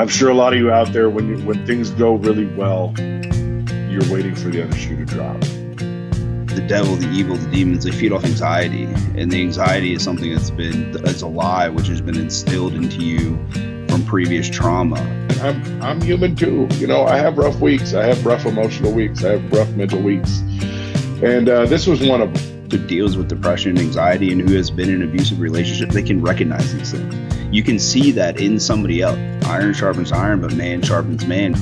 I'm sure a lot of you out there, when you, when things go really well, you're waiting for the other shoe to drop. The devil, the evil, the demons, they feed off anxiety. And the anxiety is something that's been, it's a lie, which has been instilled into you from previous trauma. I'm, I'm human too. You know, I have rough weeks. I have rough emotional weeks. I have rough mental weeks. And uh, this was one of them. Who deals with depression and anxiety and who has been in an abusive relationship, they can recognize these things. You can see that in somebody else. Iron sharpens iron, but man sharpens man.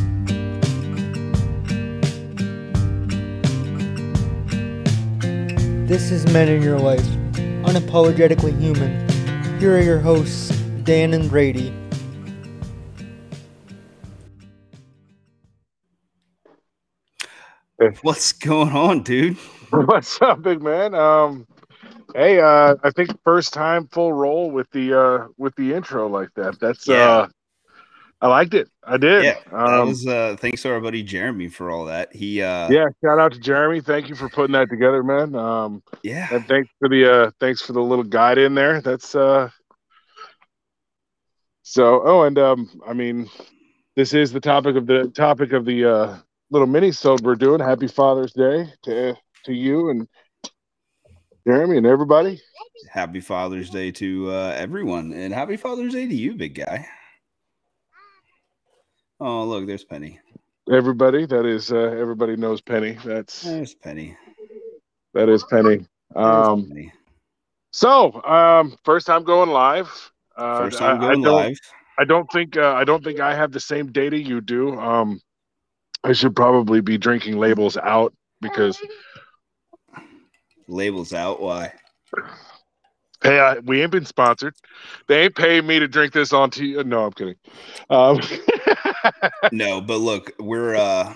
This is Men in Your Life, unapologetically human. Here are your hosts, Dan and Brady. What's going on, dude? What's up, big man? Um, hey, uh, I think first time full roll with the uh with the intro like that. That's Yeah. uh, I liked it. I did. Yeah, Um, was uh thanks to our buddy Jeremy for all that. He uh yeah. Shout out to Jeremy. Thank you for putting that together, man. Um, yeah. and thanks for the uh, thanks for the little guide in there. That's uh. So, oh, and um, I mean, this is the topic of the topic of the uh little mini sode we're doing. Happy Father's Day to to you and Jeremy and everybody. Happy Father's Day to uh everyone and happy Father's Day to you, big guy. Oh, look, there's Penny. Everybody that is uh, everybody knows Penny. That's There's Penny. that is Penny. There's Um, Penny. so um, first time going live. Uh, First time I- I going don't- live. I don't think uh, I don't think I have the same data you do. Um, I should probably be drinking labels out because Labels out. Why? hey, I, we ain't been sponsored. They ain't paying me to drink this on T. No, I'm kidding. Um, no, but look, we're uh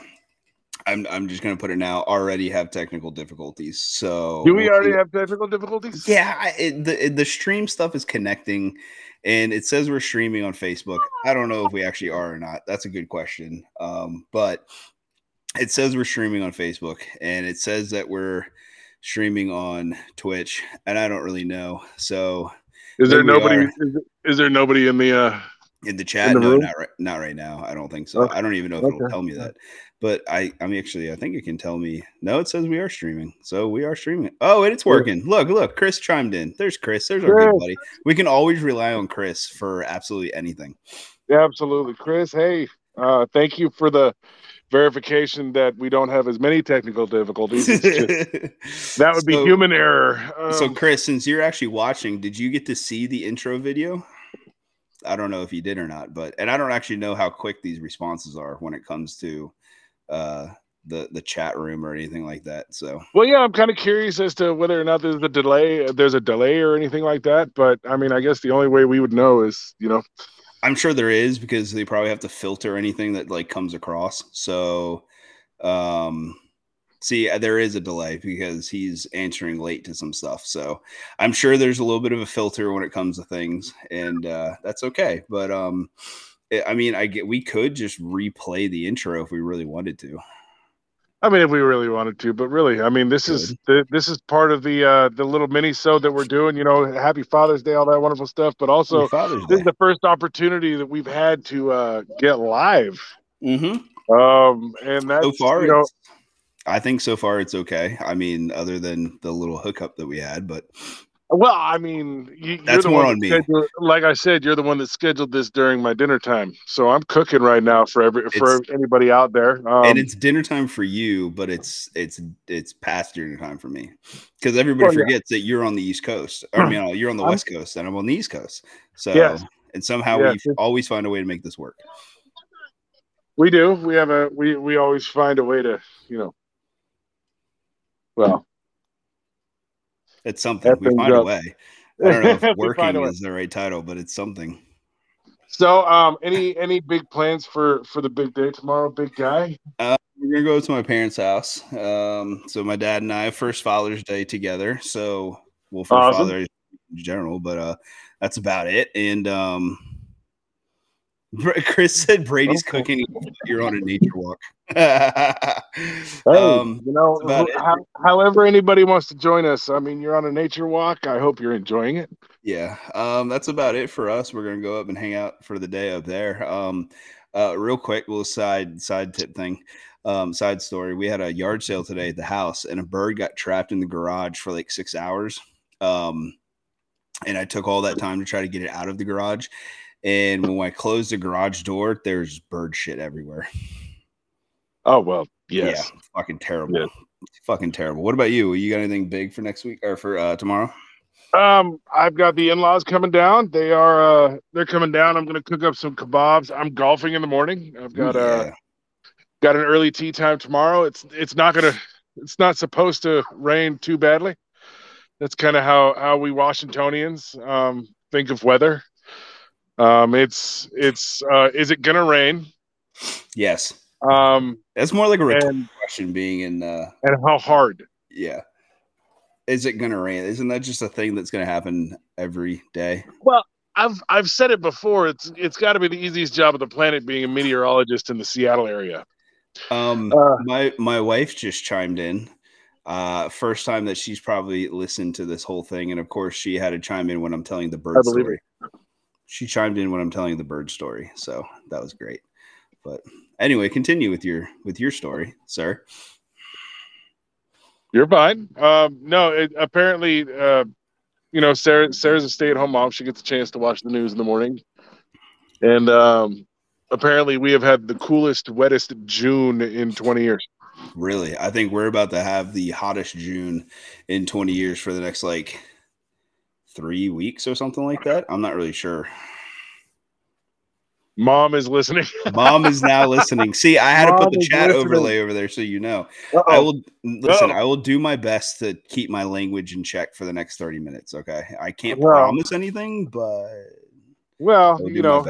I'm I'm just gonna put it now. Already have technical difficulties. So do we we'll already see- have technical difficulties? Yeah, I- it, the the stream stuff is connecting, and it says we're streaming on Facebook. I don't know if we actually are or not. That's a good question. Um, but it says we're streaming on Facebook, and it says that we're streaming on Twitch, and I don't really know. So Is there nobody? are. Is, is there nobody in the? uh in the chat, the no, room? not right, not right now. I don't think so. Okay. I don't even know if it'll tell me that. But I, I'm actually, I think it can tell me. No, it says we are streaming, so we are streaming. Oh, and it's working. Look, look, Chris chimed in. There's Chris. There's our good buddy. We can always rely on Chris for absolutely anything. Yeah, absolutely, Chris. Hey, uh, thank you for the verification that we don't have as many technical difficulties. Just- that would be human error. So, Um, Chris, since you're actually watching, did you get to see the intro video? I don't know if you did or not, but and I don't actually know how quick these responses are when it comes to uh the the chat room or anything like that. So well, yeah, I'm kind of curious as to whether or not there's a delay. There's a delay or anything like that. But I mean, I guess the only way we would know is, you know, I'm sure there is because they probably have to filter anything that like comes across. So um see uh, there is a delay because he's answering late to some stuff. So I'm sure there's a little bit of a filter when it comes to things and uh that's okay. But um I- I mean I get we could just replay the intro if we really wanted to. I mean, if we really wanted to. But really, I mean, this is the, this is part of the uh, the little mini show that we're doing. You know, Happy Father's Day, all that wonderful stuff. But also, this is the first opportunity that we've had to uh, get live. mm-hmm. Um, and that's so far you know, I think so far it's okay. I mean, other than the little hookup that we had, but Well, I mean, you, you're That's the more one on me. scheduled- Like I said, you're the one that scheduled this during my dinner time, so I'm cooking right now for every for anybody out there. Um, and it's dinner time for you, but it's it's it's past dinner time for me because everybody Well, yeah. forgets that you're on the East Coast. I mean, uh, you're on the I'm- West Coast, and I'm on the East Coast. So, Yes. and somehow Yes, we always find a way to make this work. we do. We have a we we always find a way to you know. Well, It's something That we find a way. I don't know if working is the right title, but it's something. so um, any any big plans for for the big day tomorrow, big guy? We're gonna go to my parents' house. Um, so my dad and I first Father's Day together. So well, for Awesome. Father's in general, but uh, that's about it. And um, Chris said Brady's cooking. You're on a nature walk. Hey, um, you know, how, however anybody wants to join us. I mean, you're on a nature walk. I hope you're enjoying it. Yeah, um, that's about it for us. We're gonna go up and hang out for the day up there. Um, uh, real quick, little side side tip thing, um, side story. We had a yard sale today at the house, and a bird got trapped in the garage for like six hours. Um, and I took all that time to try to get it out of the garage. And when I closed the garage door, there's bird shit everywhere. Oh well, yes. Yeah, fucking terrible. Yeah. Fucking terrible. What about you? You got anything big for next week or for uh, tomorrow? Um, I've got the in-laws coming down. They are uh they're coming down. I'm gonna cook up some kebabs. I'm golfing in the morning. I've got uh Yeah. got an early tee time tomorrow. It's it's not gonna it's not supposed to rain too badly. That's kind of how how we Washingtonians um think of weather. Um it's it's uh is it gonna rain? yes. Um That's more like a rhetorical and question being in uh and how hard? yeah. Is it gonna rain? Isn't that just a thing that's gonna happen every day? Well, I've I've said it before. It's it's got to be the easiest job of the planet being a meteorologist in the Seattle area. Um Uh, my my wife just chimed in. Uh first time that she's probably listened to this whole thing. And of course she had to chime in when I'm telling the bird story. She chimed in when I'm telling the bird story. So that was great. But anyway, continue with your with your story, sir. You're fine. Um, no, it, apparently, uh, you know, Sarah Sarah's a stay-at-home mom. She gets a chance to watch the news in the morning, and um, apparently, we have had the coolest, wettest June in 20 years. Really, I think we're about to have the hottest June in 20 years for the next like three weeks or something like that. I'm not really sure. Mom is listening. Mom is now listening. See, I had to put the chat listening. overlay over there so you know. I Uh-oh. will listen. Uh-oh. I will do my best to keep my language in check for the next 30 minutes. Okay, I can't Well, promise anything, but Well, you know,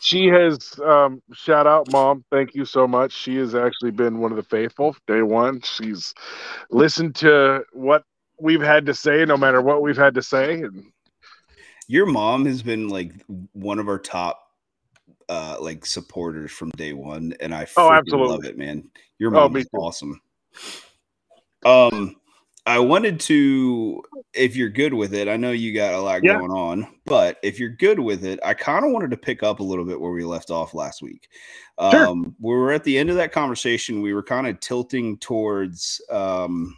she has um, shout out, mom. Thank you so much. She has actually been one of the faithful day one. She's listened to what we've had to say, no matter what we've had to say, and Your mom has been like one of our top uh like supporters from day one and I Oh, absolutely. love it, man. Your Oh, mom is too. awesome. Um I wanted to if you're good with it, I know you got a lot Yeah. going on, but if you're good with it, I kind of wanted to pick up a little bit where we left off last week. Sure. Um we were at the end of that conversation, we were kind of tilting towards um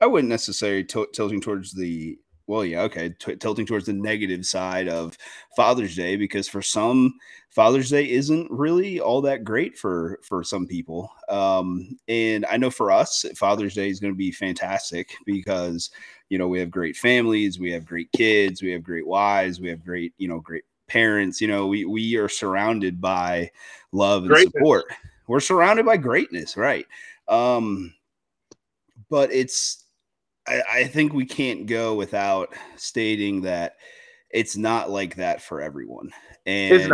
I wouldn't necessarily til- tilting towards the well, yeah, okay, t- tilting towards the negative side of Father's Day because for some, Father's Day isn't really all that great for for some people. Um, and I know for us, Father's Day is going to be fantastic because you know we have great families, we have great kids, we have great wives, we have great you know great parents. You know, we we are surrounded by love and Greatness. support. We're surrounded by greatness, right? Um, but it's I, I think we can't go without stating that it's not like that for everyone. And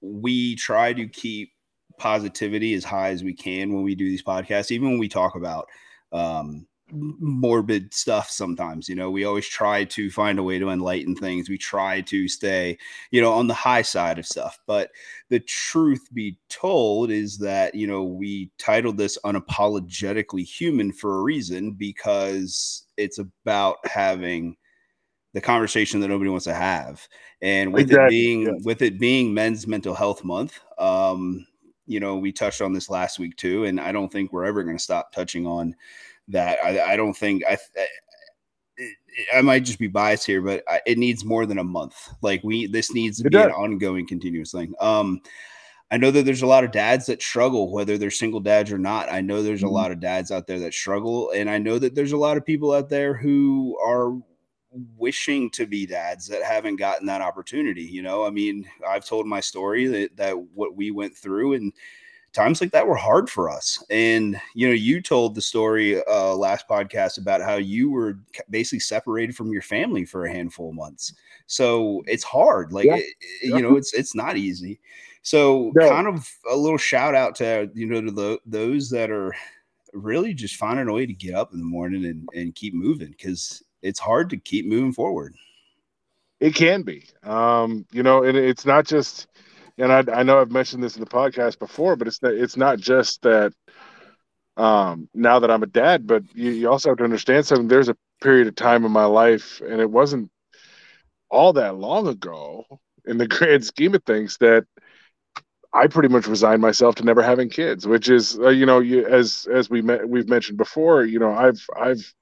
we try to keep positivity as high as we can when we do these podcasts, even when we talk about um, morbid stuff sometimes. You know, we always try to find a way to enlighten things. We try to stay, you know, on the high side of stuff. But the truth be told is that, you know, we titled this Unapologetically Human for a reason because it's about having the conversation that nobody wants to have. And with Exactly, it being yeah. with it being men's mental health month, um, you know, we touched on this last week too, and I don't think we're ever going to stop touching on that. I, I don't think I, I I might just be biased here, but I- it needs more than a month. Like we, this needs to It be an ongoing, continuous thing. Um, I know that there's a lot of dads that struggle, whether they're single dads or not. I know there's Mhm. a lot of dads out there that struggle, and I know that there's a lot of people out there who are wishing to be dads that haven't gotten that opportunity. You know, I mean, I've told my story that that what we went through and times like that were hard for us. And you know, you told the story uh last podcast about how you were basically separated from your family for a handful of months. So it's hard. Like Yeah. it- Yeah. you know, it's it's not easy. So No. kind of a little shout out to you know to the, those that are really just finding a way to get up in the morning and, and keep moving because it's hard to keep moving forward. It can be. Um, you know, and it's not just and I, I know I've mentioned this in the podcast before, but it's it's not just that um now that I'm a dad, but you, you also have to understand something. There's a period of time in my life and it wasn't all that long ago in the grand scheme of things that I pretty much resigned myself to never having kids, which is, uh, you know, you, as as we met, we've mentioned before, you know, I've I've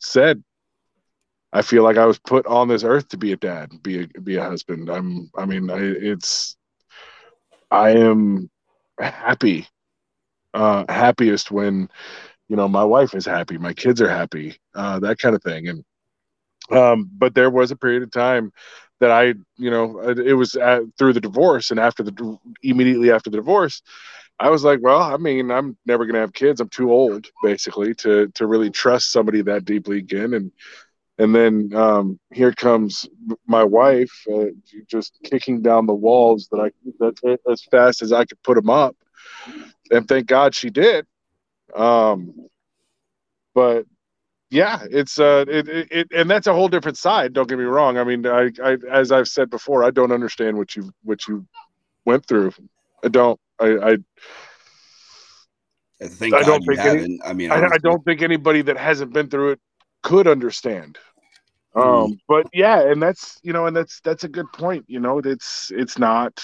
said I feel like I was put on this earth to be a dad, be a be a husband. I'm, I mean, I, it's, I am happy, uh, happiest when, you know, my wife is happy, my kids are happy, uh, that kind of thing, and um, but there was a period of time that I, you know, it was at, through the divorce and after the immediately after the divorce, I was like, well, I mean, I'm never going to have kids. I'm too old basically to to really trust somebody that deeply again and and then um, here comes my wife uh, just kicking down the walls that I that as fast as I could put them up, and thank God she did. Um, but yeah, it's uh, it, it, it, and that's a whole different side. Don't get me wrong. I mean, I, I, as I've said before, I don't understand what you what you went through. I don't. I, I, I think I don't think any, I mean, I, I, don't think anybody that hasn't been through it could understand. Um, mm. but yeah, and that's you know, and that's that's a good point. You know, it's it's not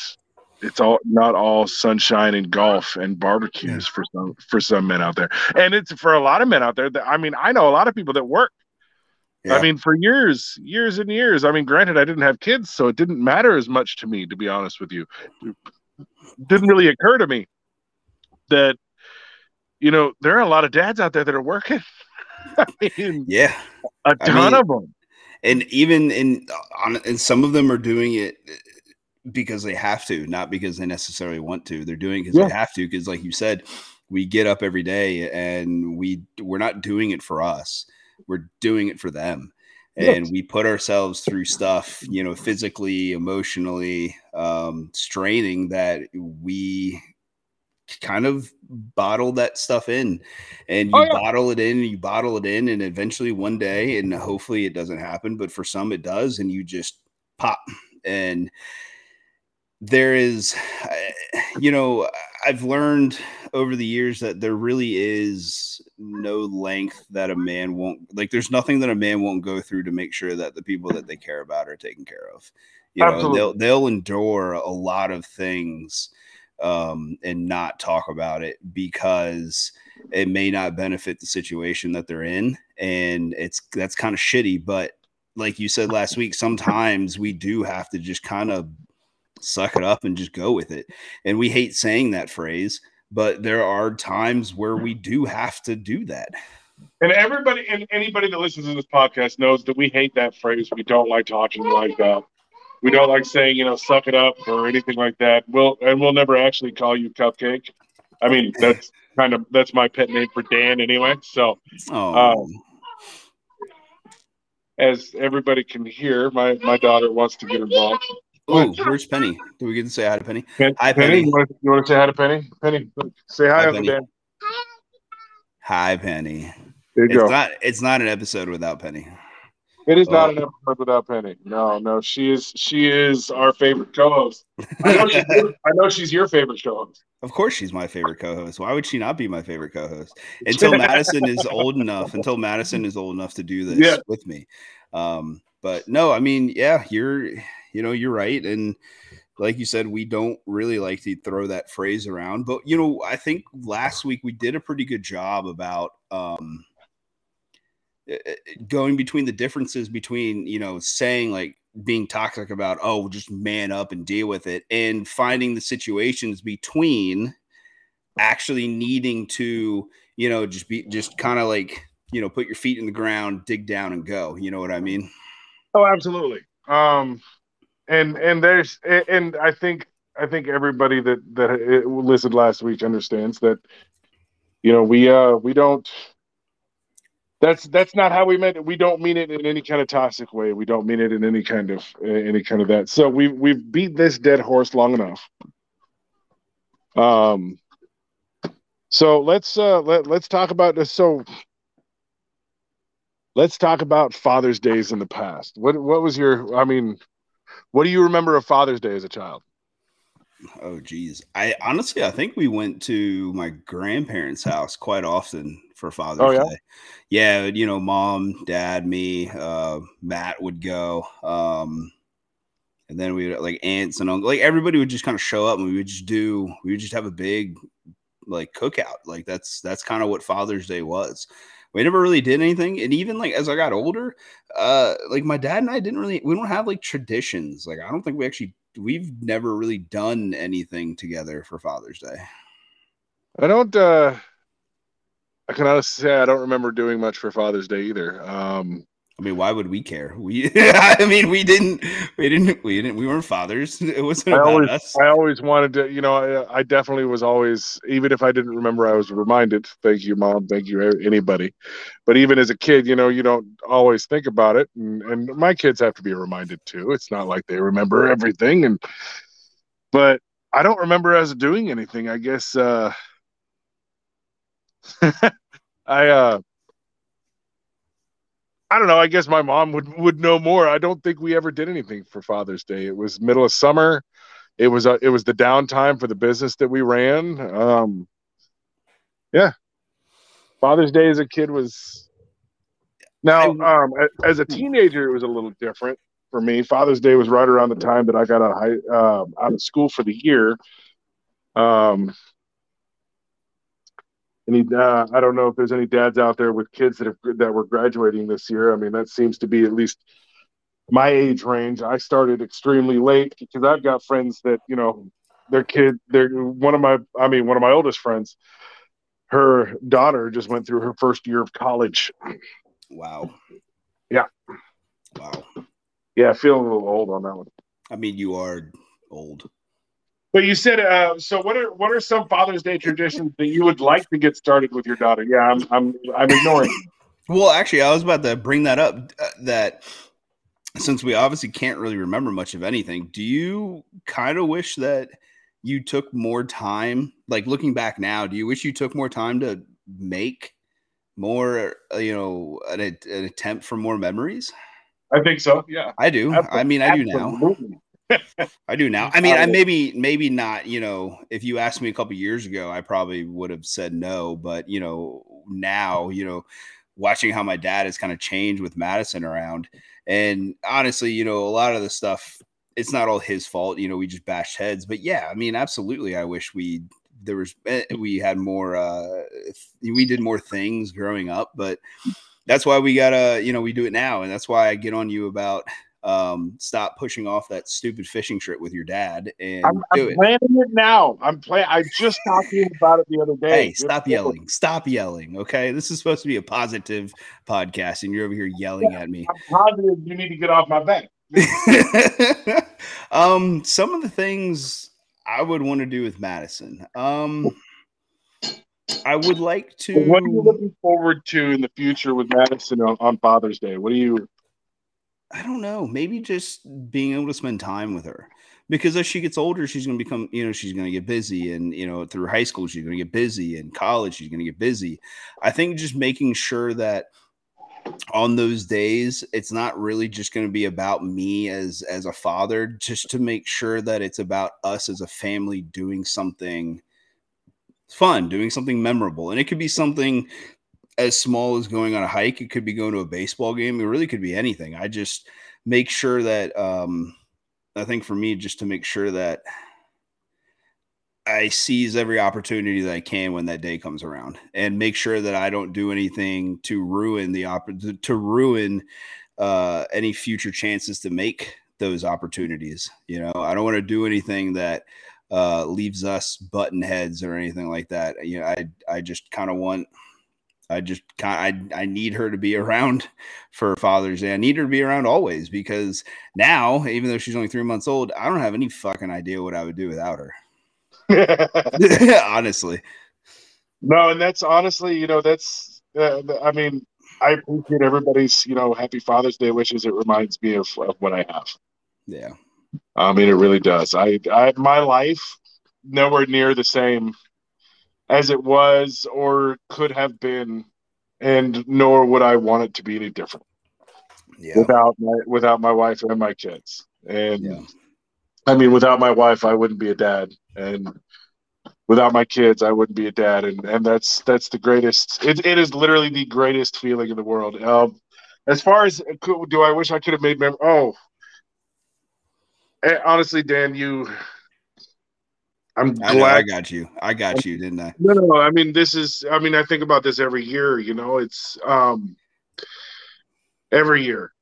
it's all not all sunshine and golf and barbecues yeah. for some for some men out there and it's for a lot of men out there that i mean i know a lot of people that work yeah. i mean for years years and years i mean granted i didn't have kids so it didn't matter as much to me to be honest with you it didn't really occur to me that you know there are a lot of dads out there that are working I mean, yeah a ton I mean, of them and even in on and some of them are doing it because they have to, not because they necessarily want to. They're doing it because yeah. they have to. Because, like you said, we get up every day and we we're not doing it for us. We're doing it for them, and yes. we put ourselves through stuff, you know, physically, emotionally, um, straining that we kind of bottle that stuff in and oh, you oh, yeah. bottle it in and you bottle it in and eventually one day and hopefully it doesn't happen but for some it does and you just pop and there is you know i've learned over the years that there really is no length that a man won't like there's nothing that a man won't go through to make sure that the people that they care about are taken care of you Absolutely. know they'll they'll endure a lot of things um, and not talk about it because it may not benefit the situation that they're in and it's that's kind of shitty but like you said last week sometimes we do have to just kind of suck it up and just go with it. And we hate saying that phrase, but there are times where we do have to do that. And everybody and anybody that listens to this podcast knows that we hate that phrase. We don't like talking like that. We don't like saying, you know, suck it up or anything like that. We'll and we'll never actually call you cupcake. I mean, that's kind of that's my pet name for Dan anyway. So um, as everybody can hear, my my daughter wants to get involved. Oh, where's Penny? Do we get to say hi to Penny? Pen- hi, Penny. Penny. You, want to, you want to say hi to Penny? Penny, say hi, hi Penny. Dan. Hi, Penny. There you it's go. Not, it's not an episode without Penny. It is not oh. an episode without Penny. No, no, she is she is our favorite co-host. I know, she's, I know she's your favorite co-host. Of course, she's my favorite co-host. Why would she not be my favorite co-host? Until Madison is old enough. Until Madison is old enough to do this yeah. with me. Um, but no, I mean, yeah, you're you know, you're right. And like you said, we don't really like to throw that phrase around. But, you know, I think last week we did a pretty good job about um, going between the differences between, you know, saying like, being toxic about oh just man up and deal with it and finding the situations between actually needing to you know just be just kind of like you know put your feet in the ground dig down and go you know what i mean? Oh absolutely. Um and and there's and I think I think everybody that that listened last week understands that you know we uh we don't that's that's not how we meant it. We don't mean it in any kind of toxic way. We don't mean it in any kind of any kind of that. So we we've beat this dead horse long enough. Um. So let's uh let let's talk about this. So let's talk about Father's Days in the past. What what was your? I mean, what do you remember of Father's Day as a child? Oh geez. I honestly I think we went to my grandparents' house quite often for Father's Oh, yeah? Day. Yeah, you know, mom, dad, me, uh, Matt would go. Um and then we would like aunts and uncle like everybody would just kind of show up and we would just do we would just have a big like cookout. Like that's that's kind of what Father's Day was. We never really did anything. And even like as I got older, uh like my dad and I didn't really we don't have like traditions. Like I don't think we actually we've never really done anything together for Father's Day. I don't. uh I can honestly say I don't remember doing much for Father's Day either. Um, I mean, why would we care? We I mean, we didn't we didn't we didn't we weren't fathers. It wasn't I about always, us. I always wanted to, you know, I, I definitely was always, even if I didn't remember, I was reminded. Thank you, mom. Thank you, anybody. But even as a kid, you know, you don't always think about it, and, and my kids have to be reminded too. It's not like they remember everything, and but I don't remember us doing anything. I guess uh, I uh, I don't know. I guess my mom would would know more. I don't think we ever did anything for Father's Day. It was middle of summer. It was uh, it was the downtime for the business that we ran. Um, yeah, Father's Day as a kid was. Now, um, as a teenager, it was a little different for me. Father's Day was right around the time that I got out of high, uh, out of school for the year. Um, any, uh, I don't know if there's any dads out there with kids that have that were graduating this year. I mean, that seems to be at least my age range. I started extremely late because I've got friends that you know their kid. They're one of my. I mean, one of my oldest friends. Her daughter just went through her first year of college. Wow. Yeah. Wow. Yeah, I feel a little old on that one. I mean, you are old. But you said uh, so. What are what are some Father's Day traditions that you would like to get started with your daughter? Yeah, I'm I'm I'm ignoring. Well, actually, I was about to bring that up. uh, That since we obviously can't really remember much of anything, do you kind of wish that you took more time? Like looking back now, do you wish you took more time to make more, uh, you know, an, an attempt for more memories? I think so. Yeah. I do. I mean, I do now. Absolutely. I do now. I mean, I maybe maybe not. You know, if you asked me a couple years ago, I probably would have said no. But you know, now you know, watching how my dad has kind of changed with Madison around, and honestly, you know, a lot of the stuff, it's not all his fault. You know, we just bashed heads. But yeah, I mean, absolutely, I wish we there was eh, we had more. uh We did more things growing up, but that's why we gotta you know we do it now, and that's why I get on you about um stop pushing off that stupid fishing trip with your dad and I'm, do I'm it planning it now. I'm playing. I just talked to you about it the other day. hey stop yelling stop yelling okay this is supposed to be a positive podcast and you're over here yelling at me I'm positive you need to get off my back. um some of the things i would want to do with madison um i would like to What are you looking forward to in the future with Madison on, on Father's Day? What do you? I don't know. Maybe just being able to spend time with her. Because as she gets older, she's going to become, you know, she's going to get busy. And, you know, through high school, she's going to get busy. And college, she's going to get busy. I think just making sure that on those days, it's not really just going to be about me as as a father, just to make sure that it's about us as a family doing something fun, doing something memorable. And it could be something as small as going on a hike. It could be going to a baseball game. It really could be anything. I just make sure that um I think for me, just to make sure that I seize every opportunity that I can when that day comes around and make sure that I don't do anything to ruin the opp- to ruin uh any future chances to make those opportunities. You know, I don't want to do anything that uh leaves us button heads or anything like that. You know, I I just kind of want I just I I need her to be around for Father's Day. I need her to be around always because now, even though she's only three months old, I don't have any fucking idea what I would do without her. Honestly, no, and that's honestly, you know, that's. Uh, I mean, I appreciate everybody's, you know, Happy Father's Day wishes. It reminds me of, of what I have. yeah, I mean, it really does. I, I, my life nowhere near the same as it was or could have been, and nor would I want it to be any different yeah, without my without my wife and my kids. And Yeah. I mean, without my wife, I wouldn't be a dad, and without my kids, I wouldn't be a dad, and and that's that's the greatest. It, it is literally the greatest feeling in the world. Um, as far as do I wish I could have made mem- oh eh, honestly dan you i'm I, know, I got you i got you didn't i no no i mean this is i mean i think about this every year you know it's um every year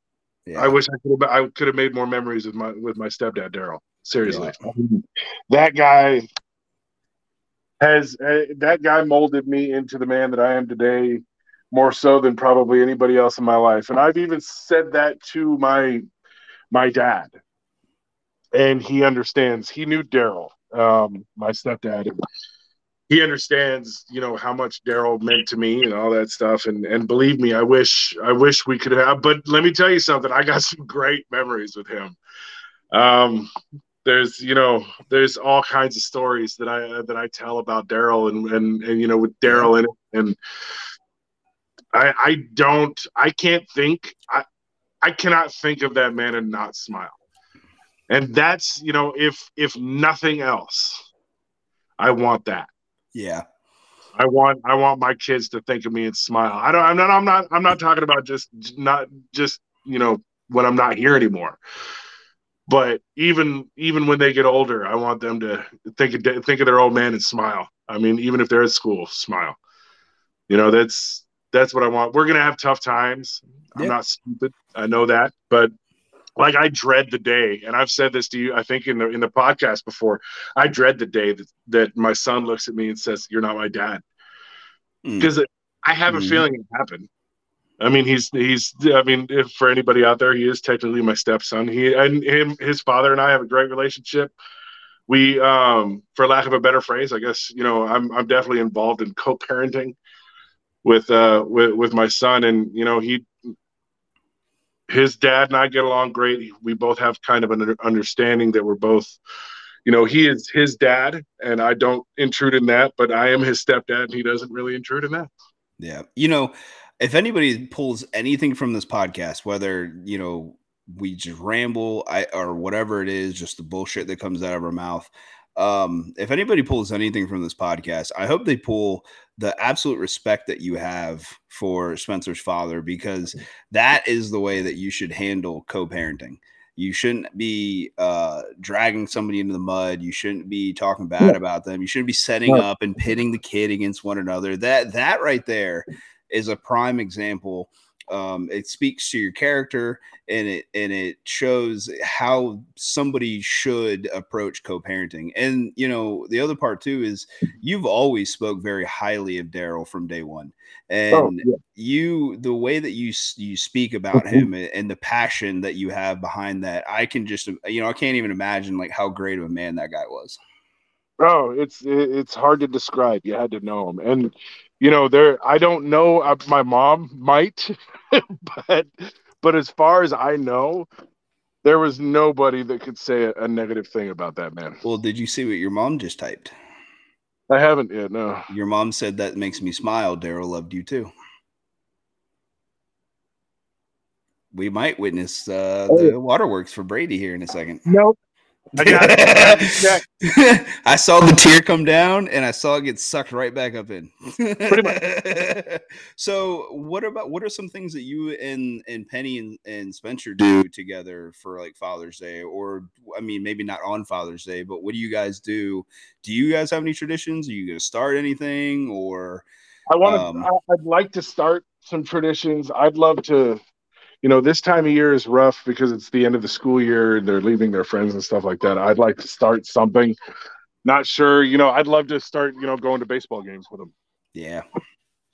yeah. i wish i could have i could have made more memories with my with my stepdad daryl seriously yeah. that guy has uh, that guy molded me into the man that i am today more so than probably anybody else in my life. And I've even said that to my my dad, and he understands. He knew Daryl, um, my stepdad. He understands, you know, how much Daryl meant to me and all that stuff. And and believe me, I wish I wish we could have. But let me tell you something. I got some great memories with him. Um, there's you know there's all kinds of stories that I that I tell about Daryl and and and you know with Daryl and and I, I don't I can't think I I cannot think of that man and not smile. And that's you know if if nothing else, I want that. Yeah. I want I want my kids to think of me and smile. I don't I'm not I'm not I'm not talking about just not just you know when I'm not here anymore. But even even when they get older, I want them to think of think of their old man and smile. I mean, even if they're at school, smile. You know, that's that's what I want. We're gonna have tough times. I'm not stupid. I know that, but like I dread the day, and I've said this to you, I think in the in the podcast before. I dread the day that that my son looks at me and says, "You're not my dad," because mm. I have a mm. feeling it happened. I mean, he's he's. I mean, if for anybody out there, he is technically my stepson. He and him, his father and I have a great relationship. We, um, for lack of a better phrase, I guess you know, I'm I'm definitely involved in co-parenting with uh with with my son, and you know he his dad and I get along great. We both have kind of an understanding that we're both, you know, he is his dad, and I don't intrude in that, but I am his stepdad, and he doesn't really intrude in that. Yeah, you know, if anybody pulls anything from this podcast, whether you know we just ramble I, or whatever it is, just the bullshit that comes out of our mouth. Um, if anybody pulls anything from this podcast, I hope they pull the absolute respect that you have for Spencer's father because that is the way that you should handle co-parenting. You shouldn't be uh, dragging somebody into the mud. You shouldn't be talking bad about them. You shouldn't be setting up and pitting the kid against one another. That that right there is a prime example um, it speaks to your character and it and it shows how somebody should approach co-parenting. And you know, the other part too is you've always spoke very highly of Daryl from day one and oh, yeah. you the way that you you speak about mm-hmm. him and the passion that you have behind that, I can just you know I can't even imagine like how great of a man that guy was. Oh, it's it's hard to describe. You had to know him, and you know there i don't know uh, my mom might but but as far as i know there was nobody that could say a, a, negative thing about that man. Well did you see what your mom just typed? I haven't yet no. Your mom said that makes me smile. Daryl loved you too. We might witness uh, the oh. waterworks for brady here in a second. Nope I got it. I saw the tear come down and I saw it get sucked right back up in. Pretty much. so what about what are some things that you and and Penny and, and Spencer do together for like Father's Day? Or I mean maybe not on Father's Day, but what do you guys do? Do you guys have any traditions? Are you gonna start anything or I want to um, I'd like to start some traditions. I'd love to you know, this time of year is rough because it's the end of the school year and they're leaving their friends and stuff like that. I'd like to start something. Not sure, you know, I'd love to start, you know, going to baseball games with them. Yeah.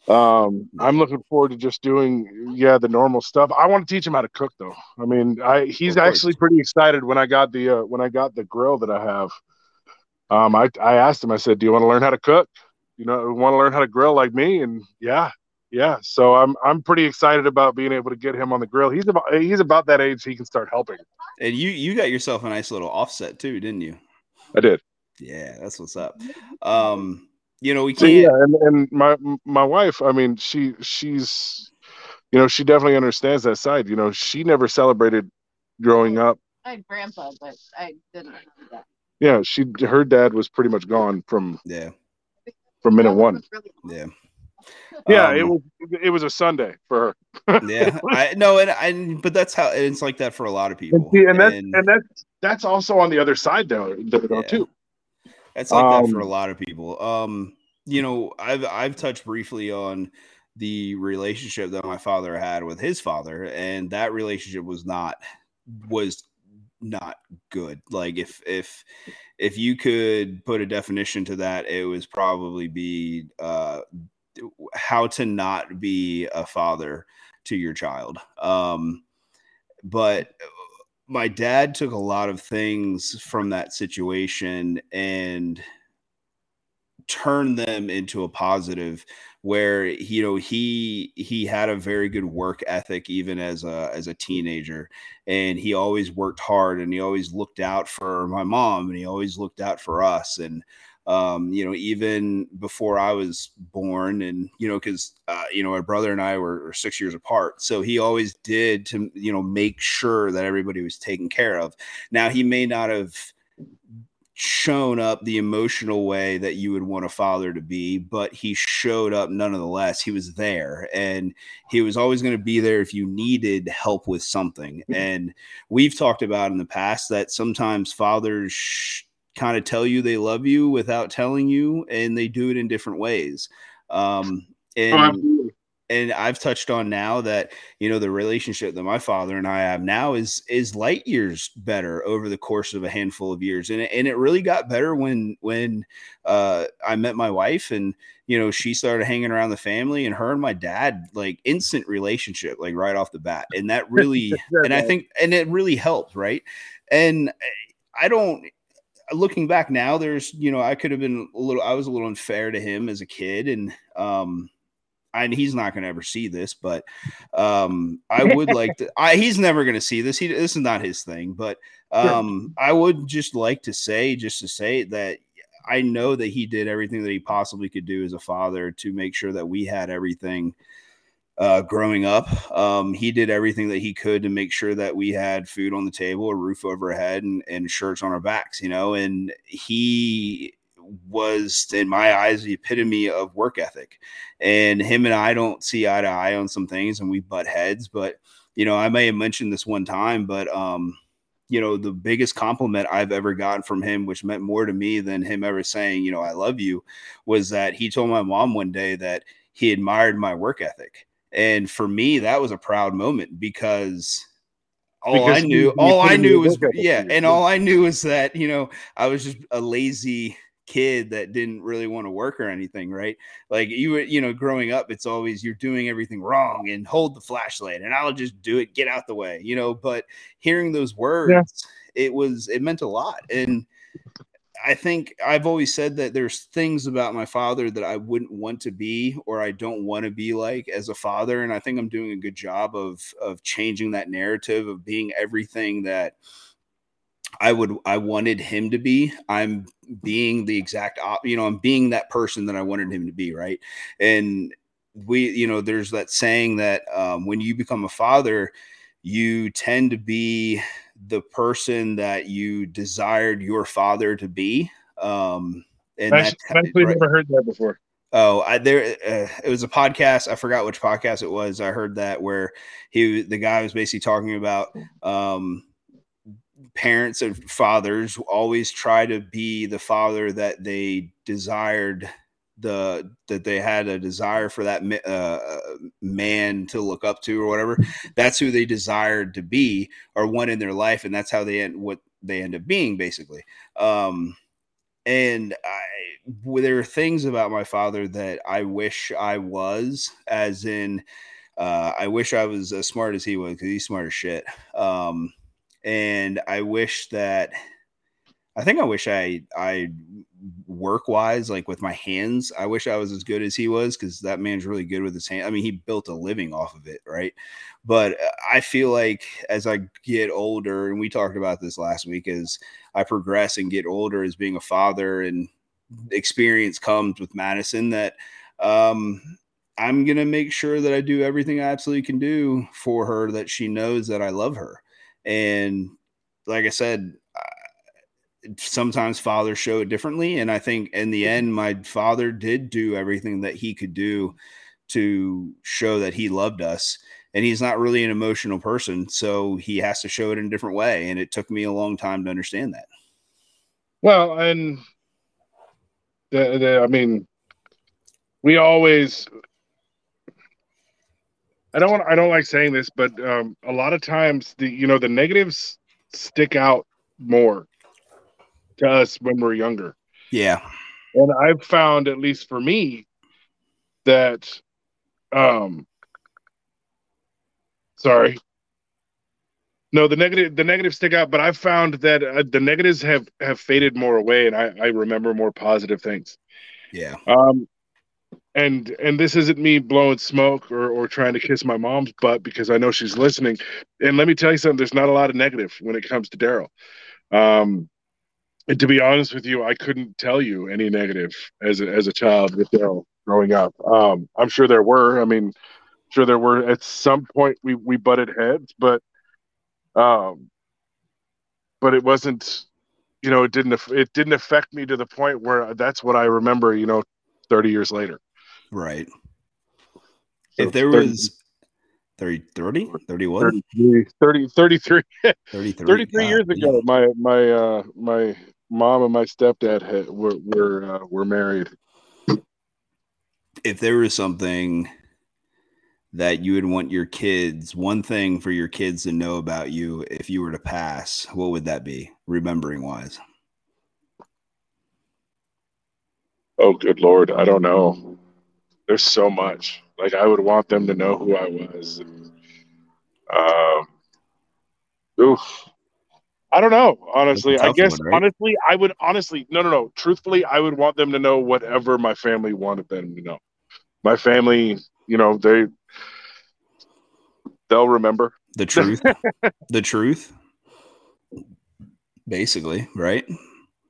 Um, I'm looking forward to just doing, yeah, the normal stuff. I want to teach him how to cook, though. I mean, I he's actually pretty excited when I got the uh, when I got the grill that I have. Um, I I asked him. I said, "Do you want to learn how to cook? You know, want to learn how to grill like me?" And yeah, yeah, so I'm I'm pretty excited about being able to get him on the grill. He's about he's about that age he can start helping. And you you got yourself a nice little offset too, didn't you? I did. Yeah, that's what's up. Um, you know we can't. So, yeah, and, and my my wife, I mean, she she's, you know, she definitely understands that side. You know, she never celebrated growing up I had grandpa, but I didn't. Yeah, she her dad was pretty much gone from Yeah, from minute one. really yeah, Yeah, Um, it was it was a Sunday for her. yeah. I no, and I but that's how it's like that for a lot of people. and, and that's And- and that's that's also on the other side though, though Yeah. too. It's like that for a Um, lot of people. Um, you know, I've I've touched briefly on the relationship that my father had with his father, and that relationship was not was not good. Like if if if you could put a definition to that, it was probably be uh how to not be a father to your child. Um but my dad took a lot of things from that situation and turned them into a positive where you know he he had a very good work ethic even as a as a teenager and he always worked hard and he always looked out for my mom and he always looked out for us and um you know even before i was born and you know because uh, you know my brother and i were, were six years apart so he always did to you know make sure that everybody was taken care of now he may not have shown up the emotional way that you would want a father to be, but he showed up nonetheless. He was there and he was always going to be there if you needed help with something. And we've talked about in the past that sometimes fathers sh- kind of tell you they love you without telling you, and they do it in different ways. Um, and Oh, and I've touched on now that you know the relationship that my father and I have now is is light years better over the course of a handful of years, and it, and it really got better when when uh, I met my wife, and you know she started hanging around the family, and her and my dad like instant relationship like right off the bat, and that really and I think and it really helped, right? And I don't looking back now, there's you know I could have been a little I was a little unfair to him as a kid, and um and he's not going to ever see this, but um, I would like to. I, he's never going to see this. He this is not his thing, but um, I would just like to say, just to say that I know that he did everything that he possibly could do as a father to make sure that we had everything uh, growing up. Um, he did everything that he could to make sure that we had food on the table, a roof over our head, and, and shirts on our backs. You know, and he was in my eyes the epitome of work ethic and him and i don't see eye to eye on some things and we butt heads but you know i may have mentioned this one time but um you know the biggest compliment i've ever gotten from him which meant more to me than him ever saying you know i love you was that he told my mom one day that he admired my work ethic and for me that was a proud moment because all Because I knew, he all put I knew was, yeah, and all I knew was that you know I was just a lazy kid that didn't really want to work or anything, right? Like you were, you know, growing up, it's always you're doing everything wrong and hold the flashlight and I'll just do it, get out the way, you know. But hearing those words, it was it meant a lot. And I think I've always said that there's things about my father that I wouldn't want to be or I don't want to be like as a father. And I think I'm doing a good job of of changing that narrative of being everything that I would I wanted him to be. I'm being the exact op, you know, I'm being that person that I wanted him to be, right? And we, you know, there's that saying that um, when you become a father, you tend to be the person that you desired your father to be. Um, and that, actually right- never heard that before. Oh, I, there uh, it was a podcast. I forgot which podcast it was. I heard that where he the guy was basically talking about um, parents and fathers always try to be the father that they desired the that they had a desire for that uh, man to look up to or whatever. That's who they desired to be or one in their life, and that's how they end what they end up being basically. Um, and I there are things about my father that I wish I was, as in, uh, I wish I was as smart as he was because he's smart as shit. Um, and I wish that, I think I wish I, I work wise, like with my hands, I wish I was as good as he was because that man's really good with his hand. I mean, he built a living off of it, right? But uh, I feel like as I get older, and we talked about this last week, as I progress and get older as being a father and experience comes with Madison that um I'm going to make sure that I do everything I absolutely can do for her that she knows that I love her. And like I said, sometimes fathers show it differently. And I think in the end, my father did do everything that he could do to show that he loved us. And he's not really an emotional person. So he has to show it in a different way. And it took me a long time to understand that. Well, and the, the, I mean, we always I don't want I don't like saying this, but um, a lot of times the you know the negatives stick out more to us when we're younger. Yeah. And I've found, at least for me, that um sorry. No, the negative the negatives stick out, but I've found that uh, the negatives have have faded more away, and I, I remember more positive things. Yeah. Um, and and this isn't me blowing smoke or, or trying to kiss my mom's butt because I know she's listening. And let me tell you something: there's not a lot of negative when it comes to Daryl. Um, and to be honest with you, I couldn't tell you any negative as a, as a child with Daryl growing up. Um, I'm sure there were. I mean, sure there were at some point we we butted heads, but um, but it wasn't. You know, it didn't it didn't affect me to the point where that's what I remember. You know, 30 years later. Right. So if there 30, was 30, 30, 31, 33, 30, 33, 33, 33 years ago, my, my, uh, my mom and my stepdad had, were, were, uh, were married. If there was something that you would want your kids, one thing for your kids to know about you if you were to pass, what would that be, remembering wise? Oh, good lord, I don't know. There's so much. Like I would want them to know who I was. Um, oof. I don't know. Honestly, I guess one, right? honestly, I would honestly no, no, no. Truthfully, I would want them to know whatever my family wanted them to know. My family, you know, they they'll remember the truth. the truth. Basically, right?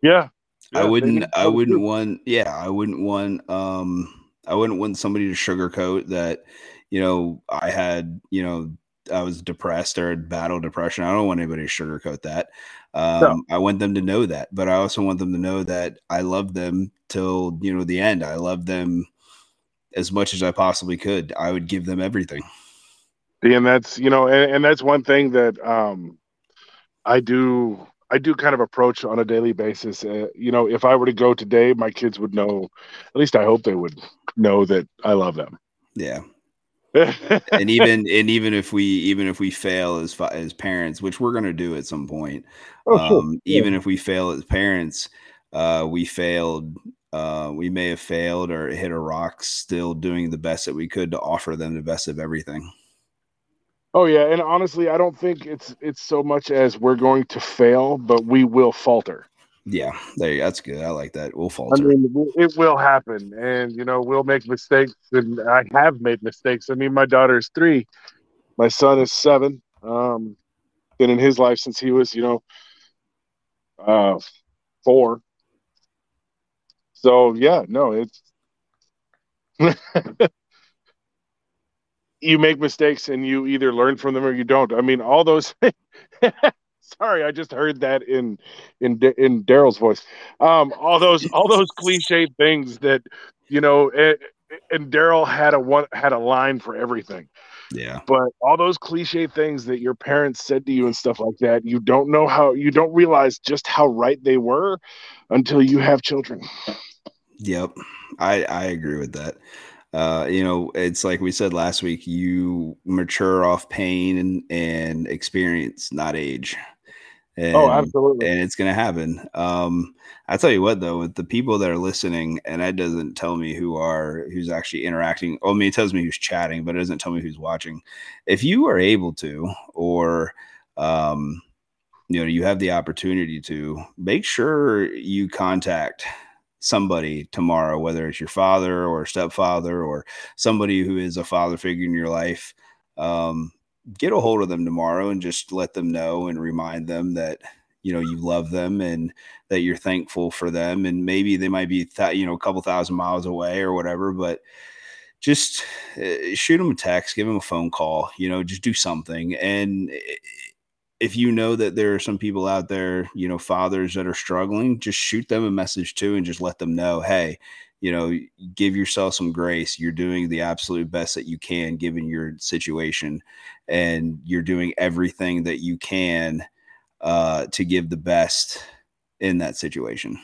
Yeah, yeah, I wouldn't. I wouldn't want. Yeah, I wouldn't want. Um, I wouldn't want somebody to sugarcoat that. You know, I had. You know, I was depressed or battle depression. I don't want anybody to sugarcoat that. Um, no. I want them to know that, but I also want them to know that I love them till you know the end. I love them as much as I possibly could. I would give them everything. And that's you know, and, and that's one thing that um, I do I do kind of approach on a daily basis. Uh, you know, if I were to go today, my kids would know. At least I hope they would know that I love them. Yeah. and even and even if we even if we fail as as parents, which we're going to do at some point, oh, um, sure. yeah. even if we fail as parents, uh, we failed. Uh, we may have failed or hit a rock, still doing the best that we could to offer them the best of everything. Oh yeah, and honestly, I don't think it's it's so much as we're going to fail, but we will falter. Yeah, there you, that's good. I like that. We'll falter. I mean, it will happen, and you know, we'll make mistakes, and I have made mistakes. I mean, my daughter is three, my son is seven. Um, been in his life since he was, you know, uh, four. So yeah, no, it's you make mistakes and you either learn from them or you don't. I mean, all those. sorry, I just heard that in in in Daryl's voice. Um, all those all those cliched things that you know, and, and Daryl had a one had a line for everything. Yeah. But all those cliche things that your parents said to you and stuff like that, you don't know how you don't realize just how right they were until you have children. Yep. I I agree with that uh, you know, it's like we said last week, you mature off pain and, and experience, not age. Oh, and, oh, absolutely. And it's going to happen. Um, I tell you what, though, with the people that are listening, and that doesn't tell me who are, who's actually interacting. Oh, I mean, it tells me who's chatting, but it doesn't tell me who's watching. If you are able to, or, um, you know, you have the opportunity to make sure you contact somebody tomorrow, whether it's your father or stepfather or somebody who is a father figure in your life. Um, get a hold of them tomorrow and just let them know and remind them that you know you love them and that you're thankful for them. And maybe they might be th- you know a couple thousand miles away or whatever but just uh, shoot them a text give them a phone call you know just do something. And if you know that there are some people out there, you know, fathers that are struggling, just shoot them a message too and just let them know, hey, you know, give yourself some grace. You're doing the absolute best that you can given your situation, and you're doing everything that you can uh, to give the best in that situation.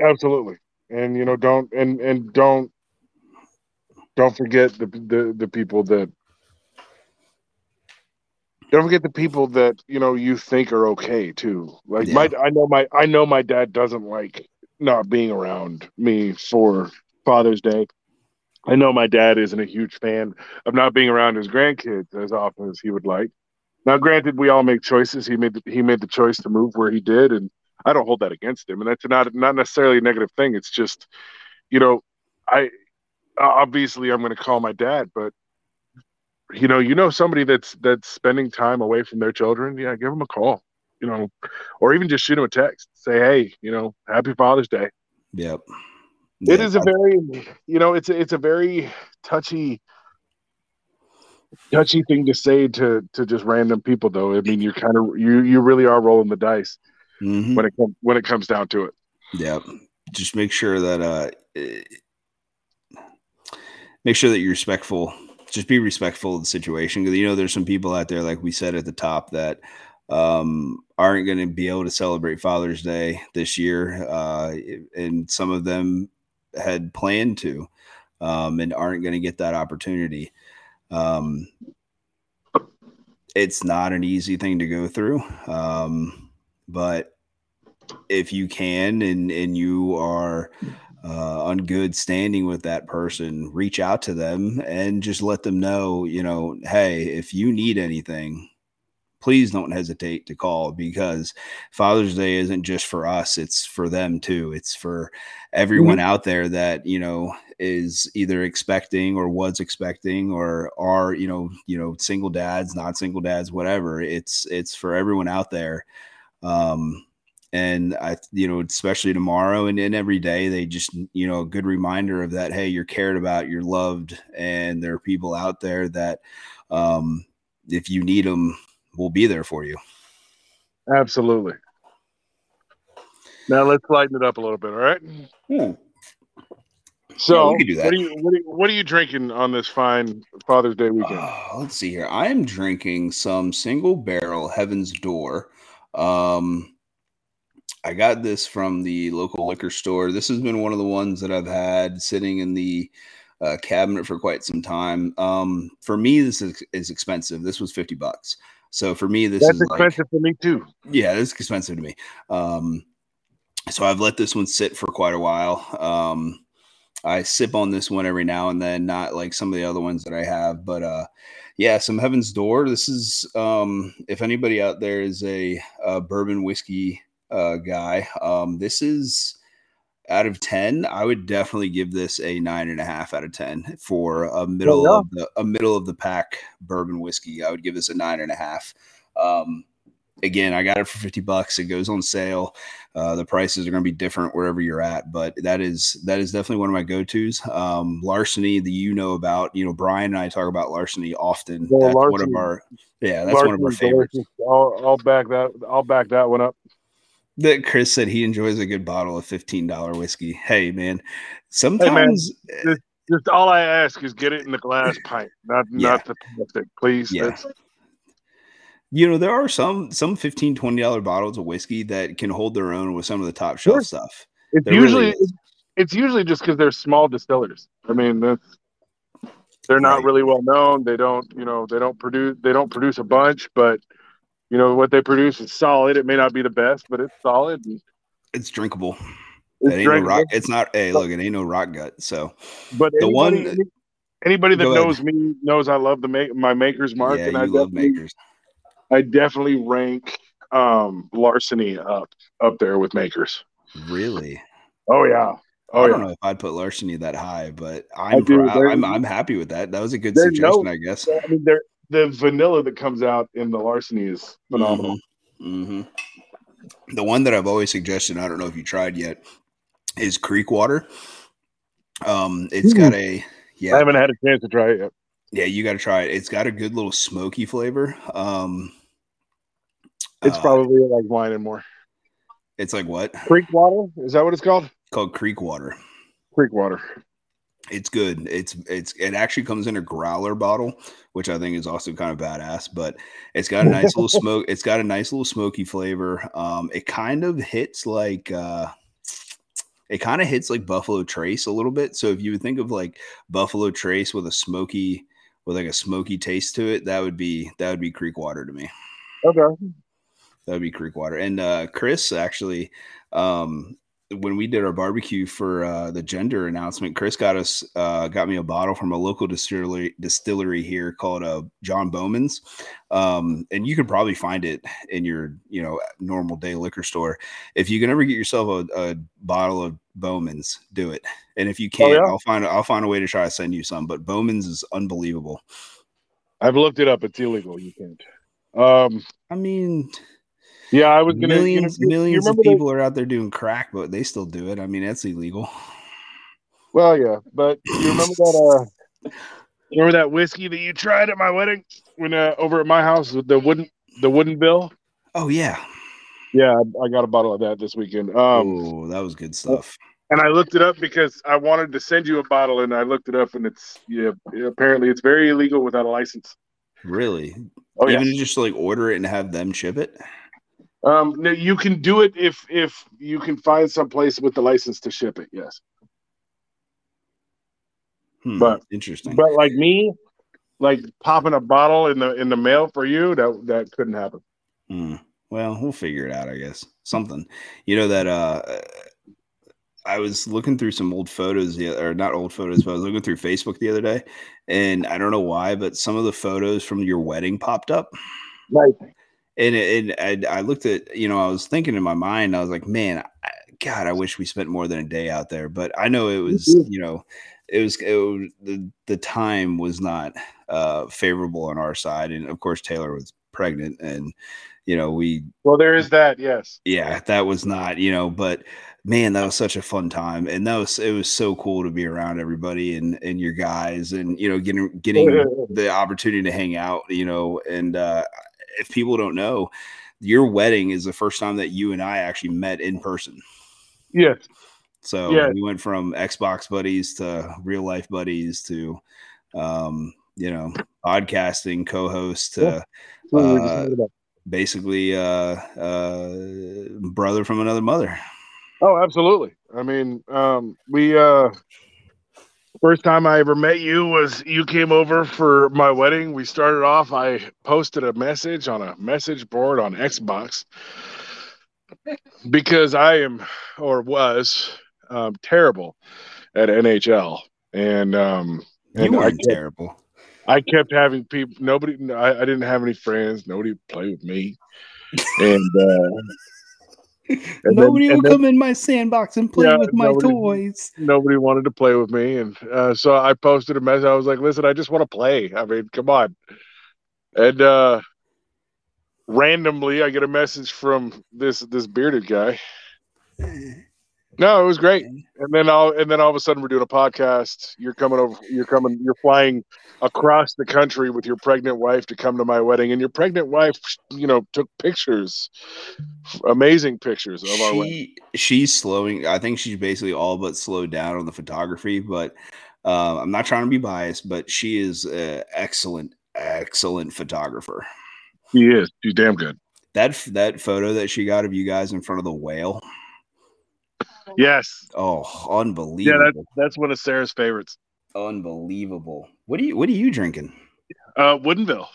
Absolutely, and you know, don't and and don't don't forget the the, the people that don't forget the people that you know you think are okay too. Like Yeah. my, I know my, I know my dad doesn't like not being around me for Father's Day. I know my dad isn't a huge fan of not being around his grandkids as often as he would like. Now, granted, we all make choices. He made the, he made the choice to move where he did, and I don't hold that against him. And that's not not necessarily a negative thing. It's just, you know, I obviously I'm going to call my dad, but you know, you know somebody that's that's spending time away from their children. Yeah, give them a call. You know, or even just shoot them a text. Say, hey, you know, Happy Father's Day. Yep. It Yep. is a very, you know, it's a, it's a very touchy, touchy thing to say to to just random people. Though I mean, you're kind of you you really are rolling the dice Mhm. when it comes when it comes down to it. Yep. Just make sure that uh make sure that you're respectful. Just be respectful of the situation because you know there's some people out there like we said at the top that um aren't going to be able to celebrate Father's Day this year uh and some of them had planned to um and aren't going to get that opportunity. Um it's not an easy thing to go through. Um but if you can and and you are uh, on good standing with that person, reach out to them and just let them know, you know, hey, if you need anything, please don't hesitate to call because Father's Day isn't just for us, it's for them too. It's for everyone out there that, you know, is either expecting or was expecting or are, you know, you know, single dads, not single dads, whatever. It's it's for everyone out there. Um and I, you know, especially tomorrow and, and every day, they just, you know, a good reminder of that. Hey, you're cared about, you're loved, and there are people out there that, um, if you need them, will be there for you. Absolutely. Now let's lighten it up a little bit. All right. So we could do that. What are you what are, you- what are you drinking on this fine Father's Day weekend? Oh, let's see here. I am drinking some single barrel Heaven's Door. Um, I got this from the local liquor store. This has been one of the ones that I've had sitting in the uh, cabinet for quite some time. Um, for me, this is, is expensive. This was 50 bucks. So for me, this That's is like, expensive for me too. yeah, it's expensive to me. Um, so I've let this one sit for quite a while. Um, I sip on this one every now and then, not like some of the other ones that I have, but uh, yeah, some Heaven's Door. This is um, if anybody out there is a, uh bourbon whiskey uh, guy, um, this is out of 10 i would definitely give this a nine and a half out of 10 for a middle of the a middle of the pack bourbon whiskey. I would give this a nine and a half. Um again i got it for 50 bucks. It goes on sale. Uh, the prices are going to be different wherever you're at but that is that is definitely one of my go-to's. Um larceny that you know about you know brian and i talk about larceny often. Well, that's one of our yeah that's one of our favorites. I'll, I'll back that. I'll back that one up. That Chris said he enjoys a good bottle of fifteen dollar whiskey. Hey man, sometimes Just all I ask is get it in the glass pint, not Yeah. not the plastic, please. Yeah. You know there are some some 15 20 dollar bottles of whiskey that can hold their own with some of the top shelf Sure. stuff. It's There usually is. it's usually just because they're small distillers. I mean, that's, they're not Right. really well known. They don't, you know, they don't produce they don't produce a bunch, but you know what they produce is solid. It may not be the best, but it's solid. And It's drinkable. it's It ain't no rock. It's not. Hey, look, it ain't no rock gut. So But The anybody, one- anybody that Go ahead. knows me knows I love the make my Maker's Mark, yeah, and I love definitely, makers. I definitely rank um Larceny up up there with Makers. Really? Oh yeah, oh I don't yeah. know if I'd put larceny that high, but I'm do. proud. I'm I'm happy with that. That was a good suggestion, no- I guess. I mean, there the vanilla that comes out in the Larceny is phenomenal. hmm The one that I've always suggested, I don't know if you tried yet, is Creek Water. Um, it's Hmm. got a yeah, I haven't had a chance to try it yet. yeah, you got to try it. It's got a good little smoky flavor. Um, It's Uh, probably like wine and more. it's like what Creek water is that what it's called? called Creek Water. Creek water. It's good. It's it's it actually comes in a growler bottle, which I think is also kind of badass. But it's got a nice little smoke. It's got a nice little smoky flavor. Um, it kind of hits like uh, it kind of hits like Buffalo Trace a little bit. So if you would think of like Buffalo Trace with a smoky with like a smoky taste to it, that would be that would be Creek Water to me. Okay. That would be Creek Water. And uh, Chris actually, um, when we did our barbecue for uh, the gender announcement, Chris got us uh, got me a bottle from a local distillery distillery here called uh, John Bowman's, um, and you can probably find it in your you know normal day liquor store. If you can ever get yourself a, a bottle of Bowman's, do it. And if you can't, yeah? I'll find I'll find a way to try to send you some. But Bowman's is unbelievable. I've looked it up. It's illegal. You can't. Um. I mean, Yeah, I was gonna. millions you- millions of people are out there doing crack, but they still do it. I mean, that's illegal. Well, yeah, but you remember that? Uh, remember that whiskey that you tried at my wedding when uh, over at my house with the wooden the Woodinville? Oh yeah. Yeah, I, got a bottle of that this weekend. Um, oh, that was good stuff. and I looked it up because I wanted to send you a bottle, and I looked it up, and it's yeah, apparently it's very illegal without a license. Really? Oh yeah. Even just like order it and have them ship it. Um, no, you can do it if if you can find some place with the license to ship it. Yes, Hmm, But- interesting. but like me, like popping a bottle in the in the mail for you, that that couldn't happen. Hmm. Well, we'll figure it out, I guess. Something. You know that uh I was looking through some old photos, the or not old photos, but I was looking through Facebook the other day, and I don't know why, but some of the photos from your wedding popped up. Right. And it, and I, I looked at you know I was thinking in my mind I was like man I, God I wish we spent more than a day out there but I know it was too. you know it was, it was the the time was not uh favorable on our side and of course Taylor was pregnant and you know we Well, there is that. Yes. yeah that was not you know but man that was such a fun time and that was it was so cool to be around everybody and and your guys and you know getting getting the opportunity to hang out you know and uh if people don't know your wedding is the first time that you and i actually met in person Yes. so Yeah. we went from xbox buddies to real life buddies to um you know podcasting co-host to Yeah. That's what we were just Uh, basically uh uh brother from another mother Oh, absolutely. I mean, um, we uh first time I ever met you was you came over for my wedding. We started off, I posted a message on a message board on Xbox because I am or was um, terrible at NHL. And um you and I kept, terrible I kept having people nobody I, I didn't have any friends, nobody would play with me. And uh then- nobody and will then- come in my sandbox and play Yeah, with my nobody- toys. nobody wanted to play with me. And uh, so i posted a message. I was like listen i just want to play. I mean come on. And uh randomly i get a message from this this bearded guy no it was great. And then all and then all of a sudden we're doing a podcast. You're coming over you're coming you're flying across the country with your pregnant wife to come to my wedding. And your pregnant wife you know took pictures amazing pictures of our wedding. she's slowing i think she's basically all but slowed down on the photography but uh, i'm not trying to be biased but she is an excellent excellent photographer. She is. She's damn good. That that photo that she got of you guys in front of the whale yes oh unbelievable. Yeah, unbelievable that's one of Sarah's favorites. unbelievable what are you what are you drinking Uh, Woodinville,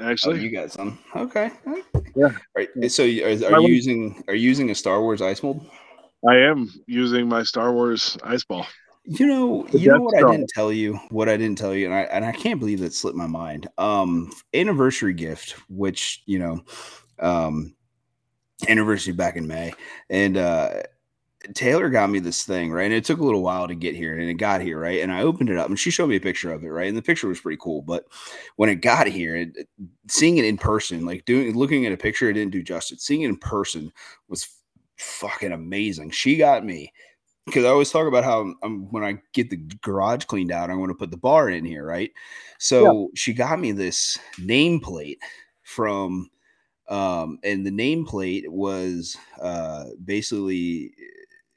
oh actually. you got some okay Yeah. right so are, are you using are you using a star wars ice mold I am using my Star Wars ice ball. You know, you know what I didn't tell you, what I didn't tell you, and I and I can't believe that slipped my mind. Um, anniversary gift, which you know, um, anniversary back in May, and uh, Taylor got me this thing right, and it took a little while to get here, and it got here right, and I opened it up, and she showed me a picture of it right, and the picture was pretty cool, but when it got here, it, seeing it in person, like doing looking at a picture, it didn't do justice. Seeing it in person was fucking amazing. She got me because I always talk about how um, when I get the garage cleaned out, I'm going to put the bar in here, right? So she got me this nameplate from Um, and the nameplate was uh, basically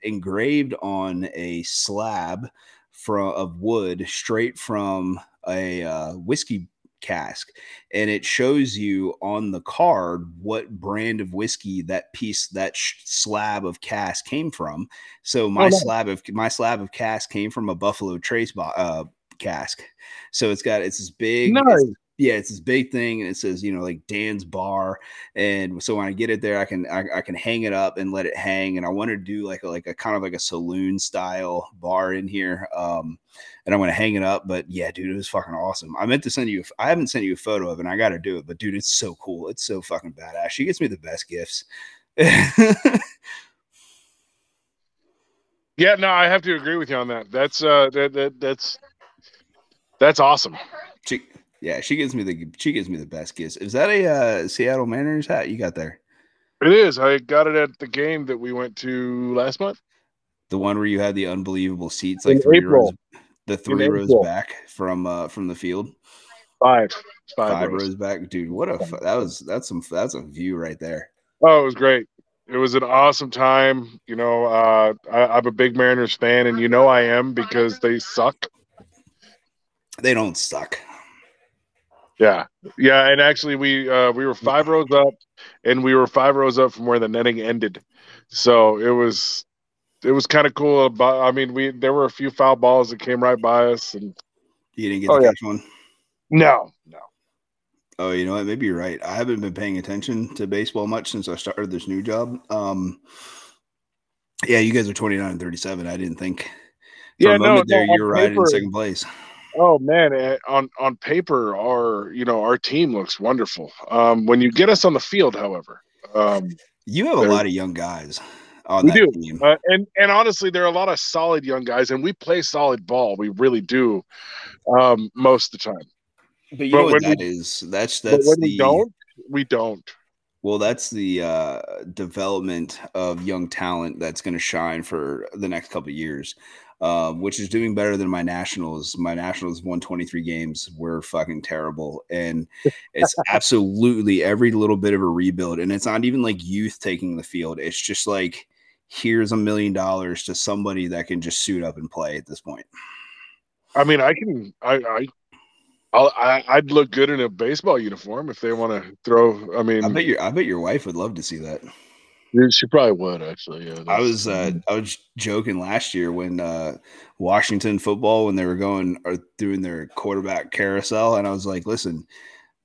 engraved on a slab from of wood straight from a uh, whiskey cask and it shows you on the card what brand of whiskey that piece that sh- slab of cask came from so my Oh, nice. slab of my slab of cask came from a buffalo trace bo- uh, cask so it's got it's this big it's- Nice. Yeah it's this big thing and it says you know like dan's bar and so when i get it there i can I, I can hang it up and let it hang and i want to do like a like a kind of like a saloon style bar in here um and i'm going to hang it up but yeah dude it was fucking awesome i meant to send you i haven't sent you a photo of it and i gotta do it but dude it's so cool it's so fucking badass she gets me the best gifts Yeah, no, I have to agree with you on that. That's uh that, that that's that's awesome. she yeah she gives me the she gives me the best gifts is that a uh seattle mariners hat you got there It is. I got it at the game that we went to last month. the one where you had the unbelievable seats like In three April. rows the three rows April. back from uh from the field Five. Five, five rows. rows back dude what a that was that's some that's a view right there Oh, it was great. It was an awesome time. You know, uh, I, I'm a big Mariners fan, and you know I am because they suck. they don't suck Yeah, yeah. And actually, we uh, we were five rows up, and we were five rows up from where the netting ended. So it was it was kind of cool. But I mean, we there were a few foul balls that came right by us, and you didn't get Oh, to yeah. catch one no, no. Oh, you know what? Maybe you're right. I haven't been paying attention to baseball much since I started this new job. Um, yeah, you guys are 29 and 37. I didn't think. For Yeah, a no, there, no, you're right paper- second place. Oh man, eh, on on paper, our you know our team looks wonderful. Um, when you get us on the field, however, um, You have a lot of young guys on We that do. team. uh, and and honestly, there are a lot of solid young guys, and we play solid ball. We really do, um, most of the time. But you but know what when that we- is? That's But that's when the we don't, we don't. well, that's the uh, development of young talent that's going to shine for the next couple of years. Um, which is doing better than my nationals. My nationals won 23 games. We're fucking terrible. And it's absolutely every little bit of a rebuild. And it's not even like youth taking the field. It's just like, here's a million dollars to somebody that can just suit up and play at this point. I mean, I can. I. I I'll, I, I'd look good in a baseball uniform if they want to throw. I mean, I bet your I bet your wife would love to see that. She probably would actually. Yeah, I was uh, I was joking last year when uh, Washington football when they were going or doing their quarterback carousel, and I was like, "Listen,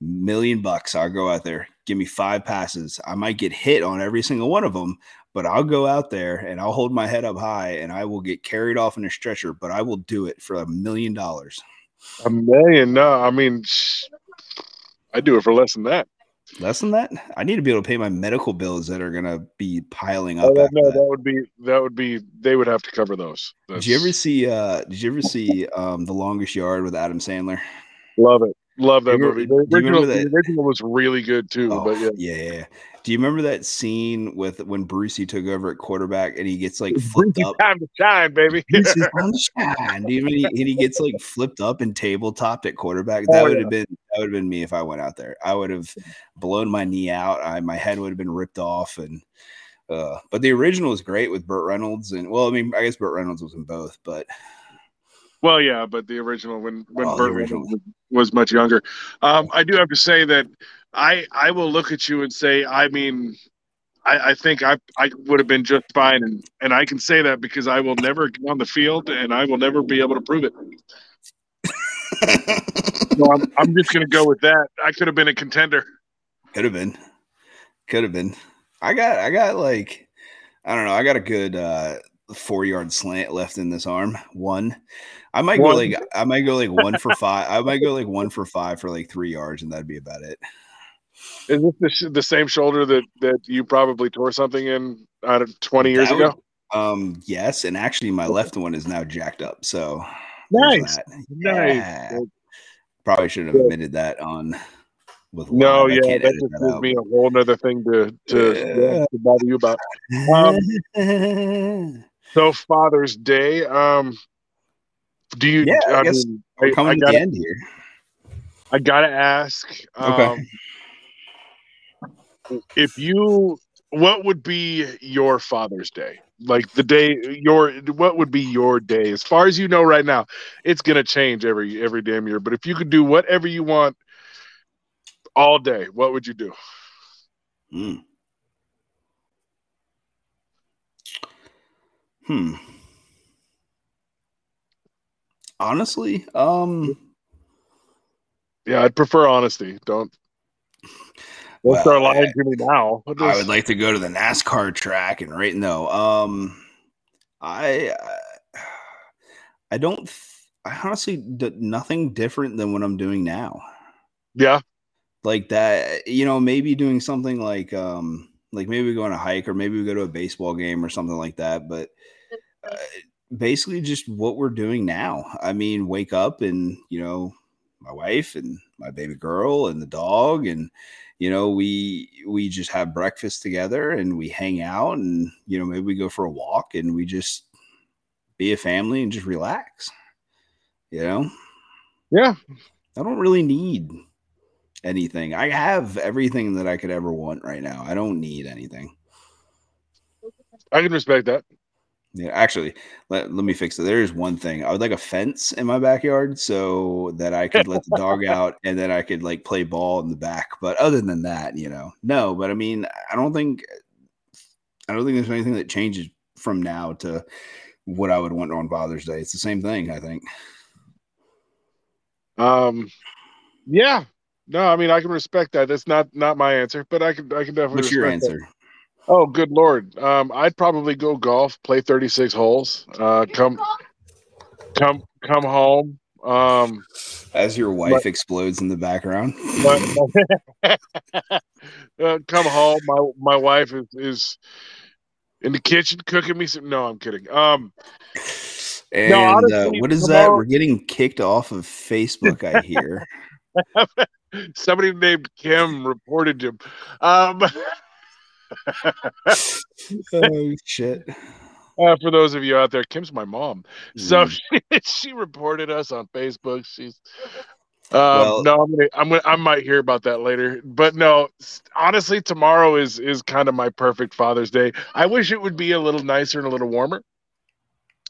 million bucks, I'll go out there, give me five passes. I might get hit on every single one of them, but I'll go out there and I'll hold my head up high, and I will get carried off in a stretcher, but I will do it for a million dollars." a million. No, I mean, I'd do it for less than that. Less than that, I need to be able to pay my medical bills that are gonna be piling up. Oh, no, that. that would be that would be. They would have to cover those. Did you ever see? uh Did you ever see um The Longest Yard with Adam Sandler? love it? Love that you movie. remember- The original, the original was really good too. Oh, but yeah, yeah, yeah. Do you remember that scene with when Brucey took over at quarterback and he gets like flipped up? time to shine, baby. This is sunshine. Do he, and he gets like flipped up and tabletopped at quarterback? That Oh, would yeah. have been that would have been me if I went out there. I would have blown my knee out. I my head would have been ripped off and uh but the original was great with Burt Reynolds and well, I mean, I guess Burt Reynolds was in both, but Well, yeah, but the original when when Oh, Burt original. Was, was much younger. Um, I do have to say that I I will look at you and say, I mean, I, I think I I would have been just fine, and and I can say that because I will never get on the field, and I will never be able to prove it. So I'm I'm just gonna go with that. I could have been a contender. Could have been. Could have been. I got I got like I don't know, I got a good uh four yard slant left in this arm. One. I might go like I might go like one for five. I might go like one for five for like three yards, and that'd be about it. Is this the, sh- the same shoulder that that you probably tore something in out of 20 years would- ago? Um, yes, and actually my left one is now jacked up. So Nice, that. nice. Probably should have admitted that on with No. Yeah, that just that gives out. me a whole other thing to to, Yeah. to bother you about. Um, So Father's Day, um, do you? Yeah, I I, guess mean, I, coming I to gotta, the end here. I gotta ask. Um, Okay. If you what would be your father's day? Like the day your what would be your day? As far as you know right now it's going to change every every damn year but if you could do whatever you want all day what would you do? Hmm. Hmm. Honestly, um, yeah i'd prefer honesty. Don't don't Well, start lying I- to me now I would like to go to the NASCAR track and right now. Um, I I don't. I honestly d- nothing different than what I'm doing now. yeah Like that, you know, maybe doing something like um, like maybe we go on a hike or maybe we go to a baseball game or something like that. But uh, basically, just what we're doing now. I mean, wake up and you know, my wife and my baby girl and the dog and you know we we just have breakfast together and we hang out and you know maybe we go for a walk and we just be a family and just relax you know? Yeah. I don't really need anything. I have everything that i could ever want right now. I don't need anything. I can respect that yeah actually let, let me fix it. There is one thing. I would like a fence in my backyard so that i could let the dog out and then i could like play ball in the back but other than that you know no but i mean i don't think i don't think there's anything that changes from now to what i would want on father's day. It's the same thing i think. Um yeah. No i mean i can respect that. That's not not my answer but i can i can definitely what's your respect that. Oh, good lord. Um, I'd probably go golf, play 36 holes, uh, come, come, come home. Um, as your wife explodes in the background but, uh, come home. My my wife is, is in the kitchen cooking me some. No, I'm kidding. Um, and honestly, uh, what is that we're getting kicked off of facebook i hear somebody named Kim reported him. Um, oh shit uh, for those of you out there, Kim's my mom. So Mm. she, she reported us on Facebook. She's um, Well- no, I'm gonna, I'm gonna, I might hear about that later. But no, honestly, tomorrow is is kind of my perfect Father's Day. I wish it would be a little nicer and a little warmer.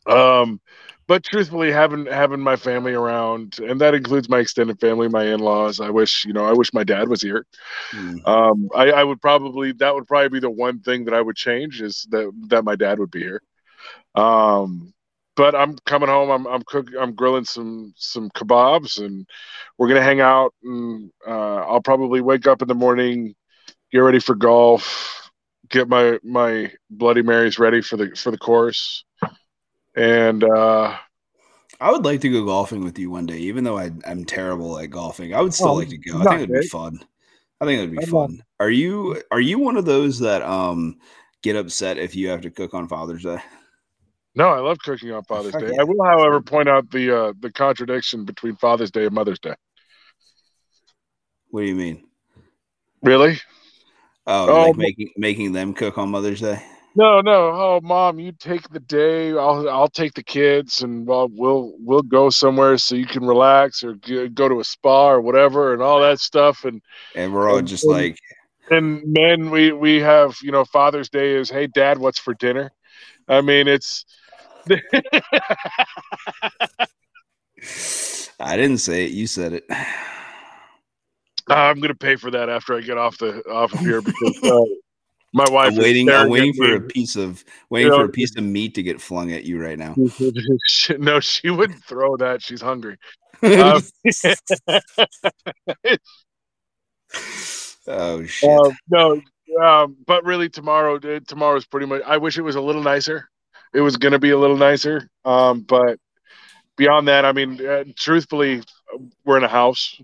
Um, but truthfully, having having my family around, and that includes my extended family, my in laws. I wish you know, I wish my dad was here. Mm. Um, I, I would probably that would probably be the one thing that I would change is that that my dad would be here. Um, but I'm coming home. I'm I'm cook. I'm grilling some some kebabs, and we're gonna hang out. And uh, I'll probably wake up in the morning, get ready for golf, get my my Bloody Marys ready for the for the course, and uh, I would like to go golfing with you one day, even though I, I'm terrible at golfing. I would still Oh, like to go. I think it'd be fun. I think it'd be I'm not- fun. Are you are you one of those that um get upset if you have to cook on Father's Day? no, I love cooking on Father's Day. I will, however, point out the uh, the contradiction between Father's Day and Mother's Day. What do you mean? Really? Oh, Oh, like making making them cook on Mother's Day? No, no. Oh, mom, you take the day. I'll I'll take the kids, and well, we'll we'll go somewhere so you can relax or g- go to a spa or whatever, and all that stuff. And And we're all And- just like, and men, we we have you know Father's Day is hey Dad, what's for dinner? I mean, it's I didn't say it, you said it. I'm gonna pay for that after I get off the off of here because uh, my wife. I'm is waiting. I'm waiting for a piece of waiting You for a piece of meat to get flung at you right now. No, she wouldn't throw that. She's hungry. Um, oh shit! Uh, no, um, but really tomorrow. uh, Tomorrow's pretty much. I wish it was a little nicer. It was going to be a little nicer, um, but beyond that, I mean, uh, truthfully, we're in a house.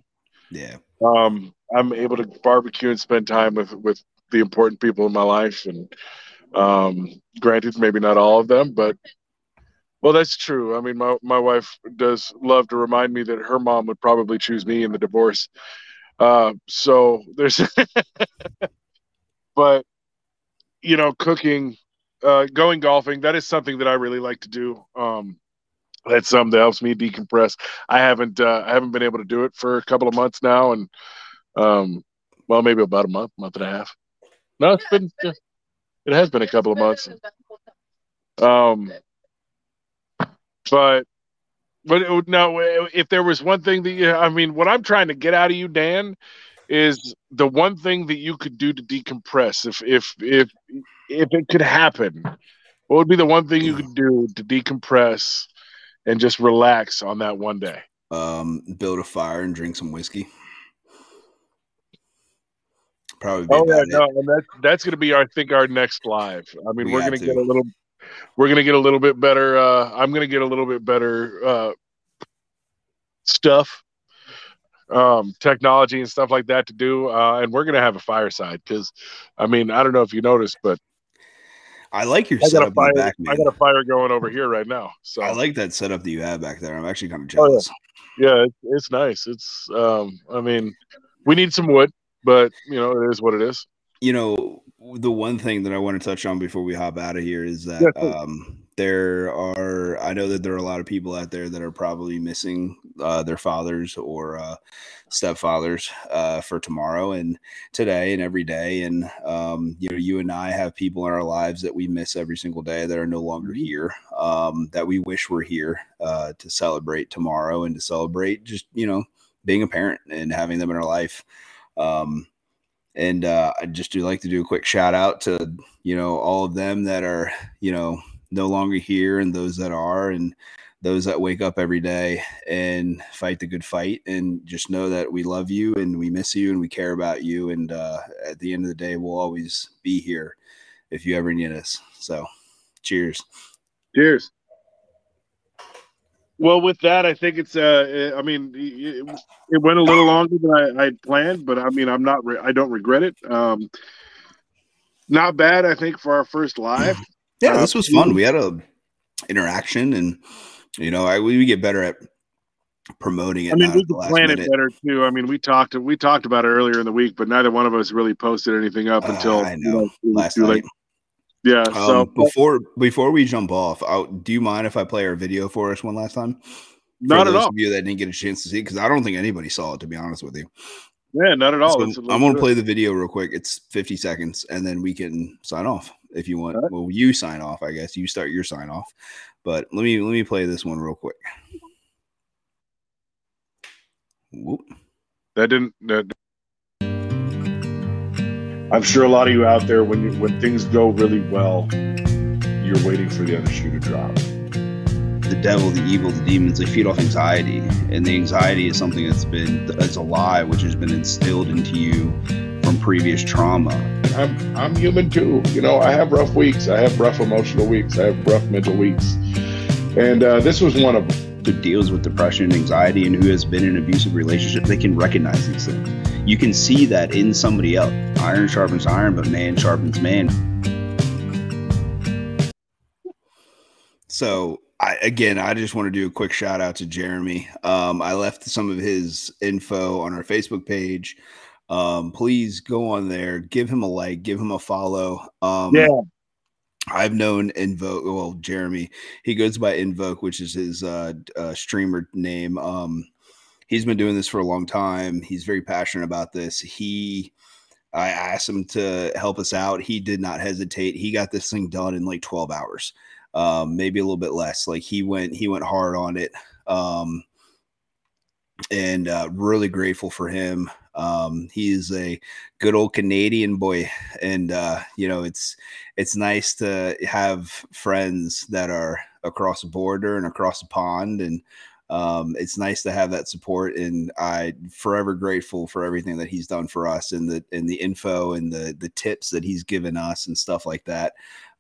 yeah. Um, I'm able to barbecue and spend time with with the important people in my life, and um, granted, maybe not all of them, but well, that's true. I mean, my my wife does love to remind me that her mom would probably choose me in the divorce. Uh, so there's, but you know, cooking, uh, going golfing, that is something that I really like to do. Um, that's something that helps me decompress. I haven't uh, I haven't been able to do it for a couple of months now, and um, well, maybe about a month, month and a half. No, it's been it has been a couple of months. Um, but but it, no, if there was one thing that you, I mean, what I'm trying to get out of you, Dan, is the one thing that you could do to decompress. If if if if it could happen, what would be the one thing you could do to decompress and just relax on that one day? Um, build a fire and drink some whiskey. Probably. Be Oh yeah, it. no, and that's that's gonna be, I think, our next live. I mean, We are gonna get a little, we're gonna get a little bit better. Uh, I'm gonna get a little bit better uh, stuff, um, technology and stuff like that to do, uh, and we're gonna have a fireside because, I mean, I don't know if you noticed, but I like your I setup fire. back, I got a fire going over here right now. So I like that setup that you have back there. I'm actually kind of Oh, yeah. jealous. yeah, it's, it's nice. It's, um, I mean, we need some wood, but you know, it is what it is. you know the one thing that i want to touch on before we hop out of here is that Yeah, please. um there are i know that there are a lot of people out there that are probably missing uh, their fathers or uh, stepfathers uh, for tomorrow and today and every day and um, you know you and i have people in our lives that we miss every single day that are no longer here um, that we wish were here uh, to celebrate tomorrow and to celebrate just you know being a parent and having them in our life um, and uh, I just do like to do a quick shout out to you know all of them that are you know no longer here and those that are and those that wake up every day and fight the good fight and just know that we love you and we miss you and we care about you. And uh, at the end of the day we'll always be here if you ever need us. So cheers. Cheers. Well, with that, I think it's. Uh, I mean, it, it went a little longer than I, I'd planned, but I mean, I'm not. Re- I don't regret it. Um, not bad, I think, for our first live. yeah Uh, this was fun we had a interaction and you know I, we get better at promoting it I mean, we at the could last plan it better too. I mean, we talked. We talked about it earlier in the week, but neither one of us really posted anything up Uh, until I you know, last night late. Yeah. Um, so before before we jump off, i do you mind if I play our video for us one last time? For not at those all. of you that didn't get a chance to see, because I don't think anybody saw it. To be honest with you, Yeah, not at all. So I'm going to play the video real quick. It's 50 seconds, and then we can sign off if you want. Right. Well, you sign off, I guess. You start your sign off, but let me let me play this one real quick. Whoop. That didn't. That, I'm sure a lot of you out there, when you, when things go really well, you're waiting for the other shoe to drop. the devil, the evil, the demons, they feed off anxiety. And the anxiety is something that's been, it's a lie, which has been instilled into you from previous trauma. I'm I'm human too. You know, I have rough weeks. I have rough emotional weeks. I have rough mental weeks, and uh, this was one of them. Who deals with depression and anxiety and who has been in an abusive relationship, they can recognize these things. You can see that in somebody else. Iron sharpens iron, but man sharpens man. So I again, I just want to do a quick shout out to Jeremy. Um, I left some of his info on our Facebook page. Um, please go on there, give him a like, give him a follow. Um, Yeah. I've known Invoke. Well, Jeremy, he goes by Invoke, which is his uh, uh, streamer name. Um, he's been doing this for a long time. He's very passionate about this. He, I asked him to help us out. He did not hesitate. He got this thing done in like 12 hours, um, maybe a little bit less. Like he went, he went hard on it. Um, and uh, really grateful for him. Um, he is a good old Canadian boy, and uh, you know it's it's nice to have friends that are across the border and across the pond, and um, it's nice to have that support. And I forever grateful for everything that he's done for us, and the and the info and the the tips that he's given us and stuff like that.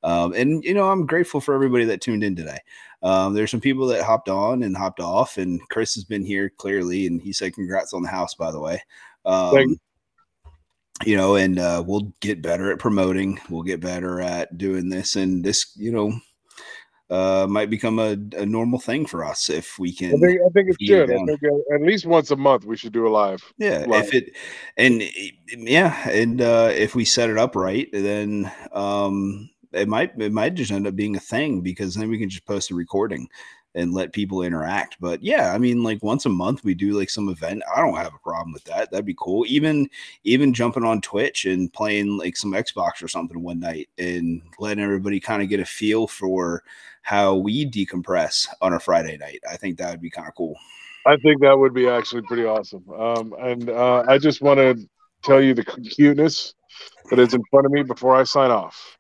Um, and you know I'm grateful for everybody that tuned in today. Um, there's some people that hopped on and hopped off, and Chris has been here clearly, and he said, "Congrats on the house, by the way." Um, you. you know, and uh, we'll get better at promoting. We'll get better at doing this, and this, you know, uh, might become a, a normal thing for us if we I can. think I think it should. I think uh, at least once a month we should do a live. Yeah, Right. if it and yeah, and uh, if we set it up right, then um, it might it might just end up being a thing because then we can just post a recording and let people interact. But yeah, I mean, like once a month we do like some event. I don't have a problem with that. That'd be cool. Even even jumping on Twitch and playing like some Xbox or something one night and letting everybody kind of get a feel for how we decompress on a Friday night. I think that would be kind of cool. I think that would be actually pretty awesome. Um, and uh, I just want to tell you the cuteness that is in front of me before I sign off.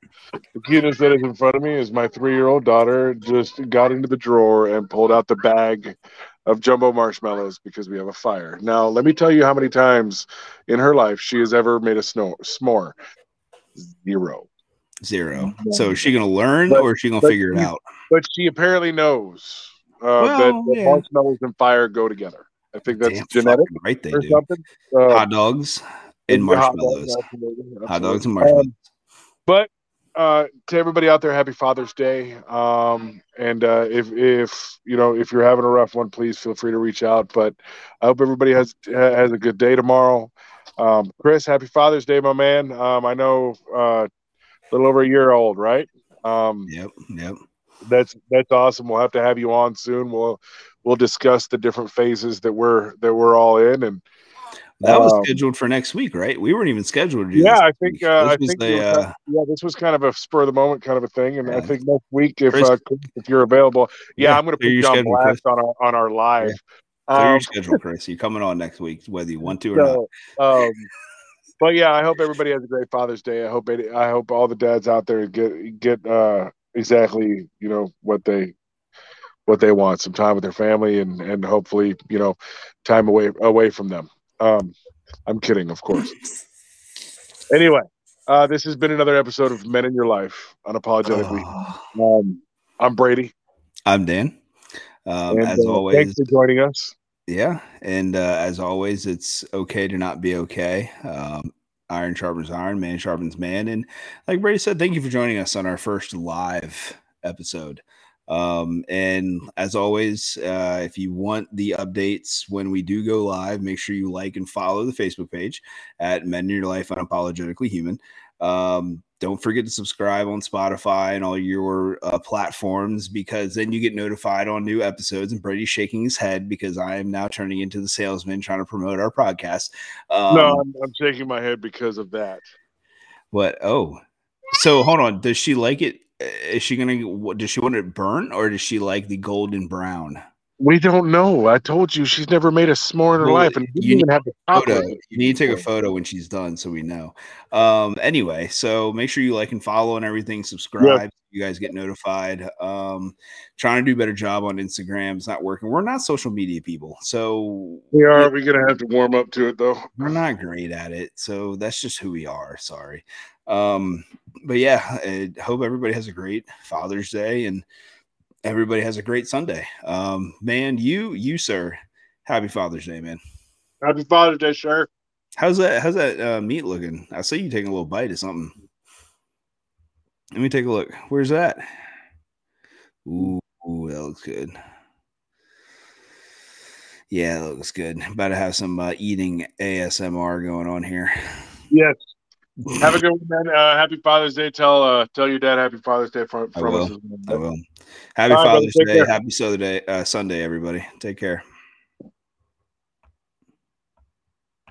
The cuteness that is in front of me is my three year old daughter just got into the drawer and pulled out the bag of jumbo marshmallows because we have a fire. Now, let me tell you how many times in her life she has ever made a snow s'more. Zero. Zero. So is she gonna learn But- or is she gonna but figure it out? But she apparently knows uh, Well, that, that yeah. marshmallows and fire go together. I think that's Damn genetic right they or do. something. Uh, Hot dogs and yeah, hot dogs, marshmallows. Hot dogs and absolutely. marshmallows. Um, but uh, to everybody out there, happy Father's Day. Um, and uh, if if you know if you're having a rough one, please feel free to reach out. But I hope everybody has has a good day tomorrow. Um, Chris, happy Father's Day, my man. Um, I know uh, a little over a year old, right? Um, Yep, yep. that's that's awesome. We'll have to have you on soon. We'll we'll discuss the different phases that we're that we're all in and That was Um, scheduled for next week, right? We weren't even scheduled yeah i think uh, This i think were uh, kind- yeah this was kind of a spur of the moment kind of a thing and i think next week if Chris- uh, if you're available yeah, Yeah, i'm going to put you on blast on our on our live clear your um, schedule, Chris. You're coming on next week, whether you want to or not. um, but yeah i hope everybody has a great father's day. I hope it, i hope all the dads out there get get uh exactly you know what they what they want some time with their family and and hopefully you know time away away from them. Um i'm kidding of course. Anyway uh this has been another episode of men in your life unapologetically Oh, um i'm brady. I'm Dan. Um, and, as uh, always, thanks for joining us Yeah, and uh, as always, it's okay to not be okay. Um, iron sharpens iron, man sharpens man, and like Brady said, thank you for joining us on our first live episode. Um, and as always, uh, if you want the updates when we do go live, make sure you like and follow the Facebook page at Men in Your Life Unapologetically Human. Um, don't forget to subscribe on Spotify and all your uh, platforms because then you get notified on new episodes. And Brady's shaking his head because I am now turning into the salesman trying to promote our podcast. Um, no I'm, I'm shaking my head because of that What? Oh, so hold on. Does she like it? Is she gonna? Does she want it burnt or does she like the golden brown? We don't know i told you she's never made a s'more in her Well, life and you even have Photo. You need to take a photo when she's done so we know. Um, anyway, so make sure you like and follow and everything. Subscribe. so You guys get notified. Um, trying to do a better job on Instagram. It's not working. We're not social media people, so we are We're gonna have to warm up to it though we're not great at it. So that's just who we are. Sorry. Um, but yeah, I hope everybody has a great Father's Day and everybody has a great Sunday. Um, man, you, you, sir, happy Father's Day, man. happy father's day sir. How's that? How's that uh, meat looking? I see you taking a little bite of something. Let me take a look. Where's that? Ooh, ooh, that looks good. Yeah, that looks good. About to have some uh, eating ASMR going on here. yes have a good one man uh, happy father's day tell uh tell your dad happy father's day from, I will. us I will. Happy All. Father's Day. Happy uh, Sunday, everybody. Take care.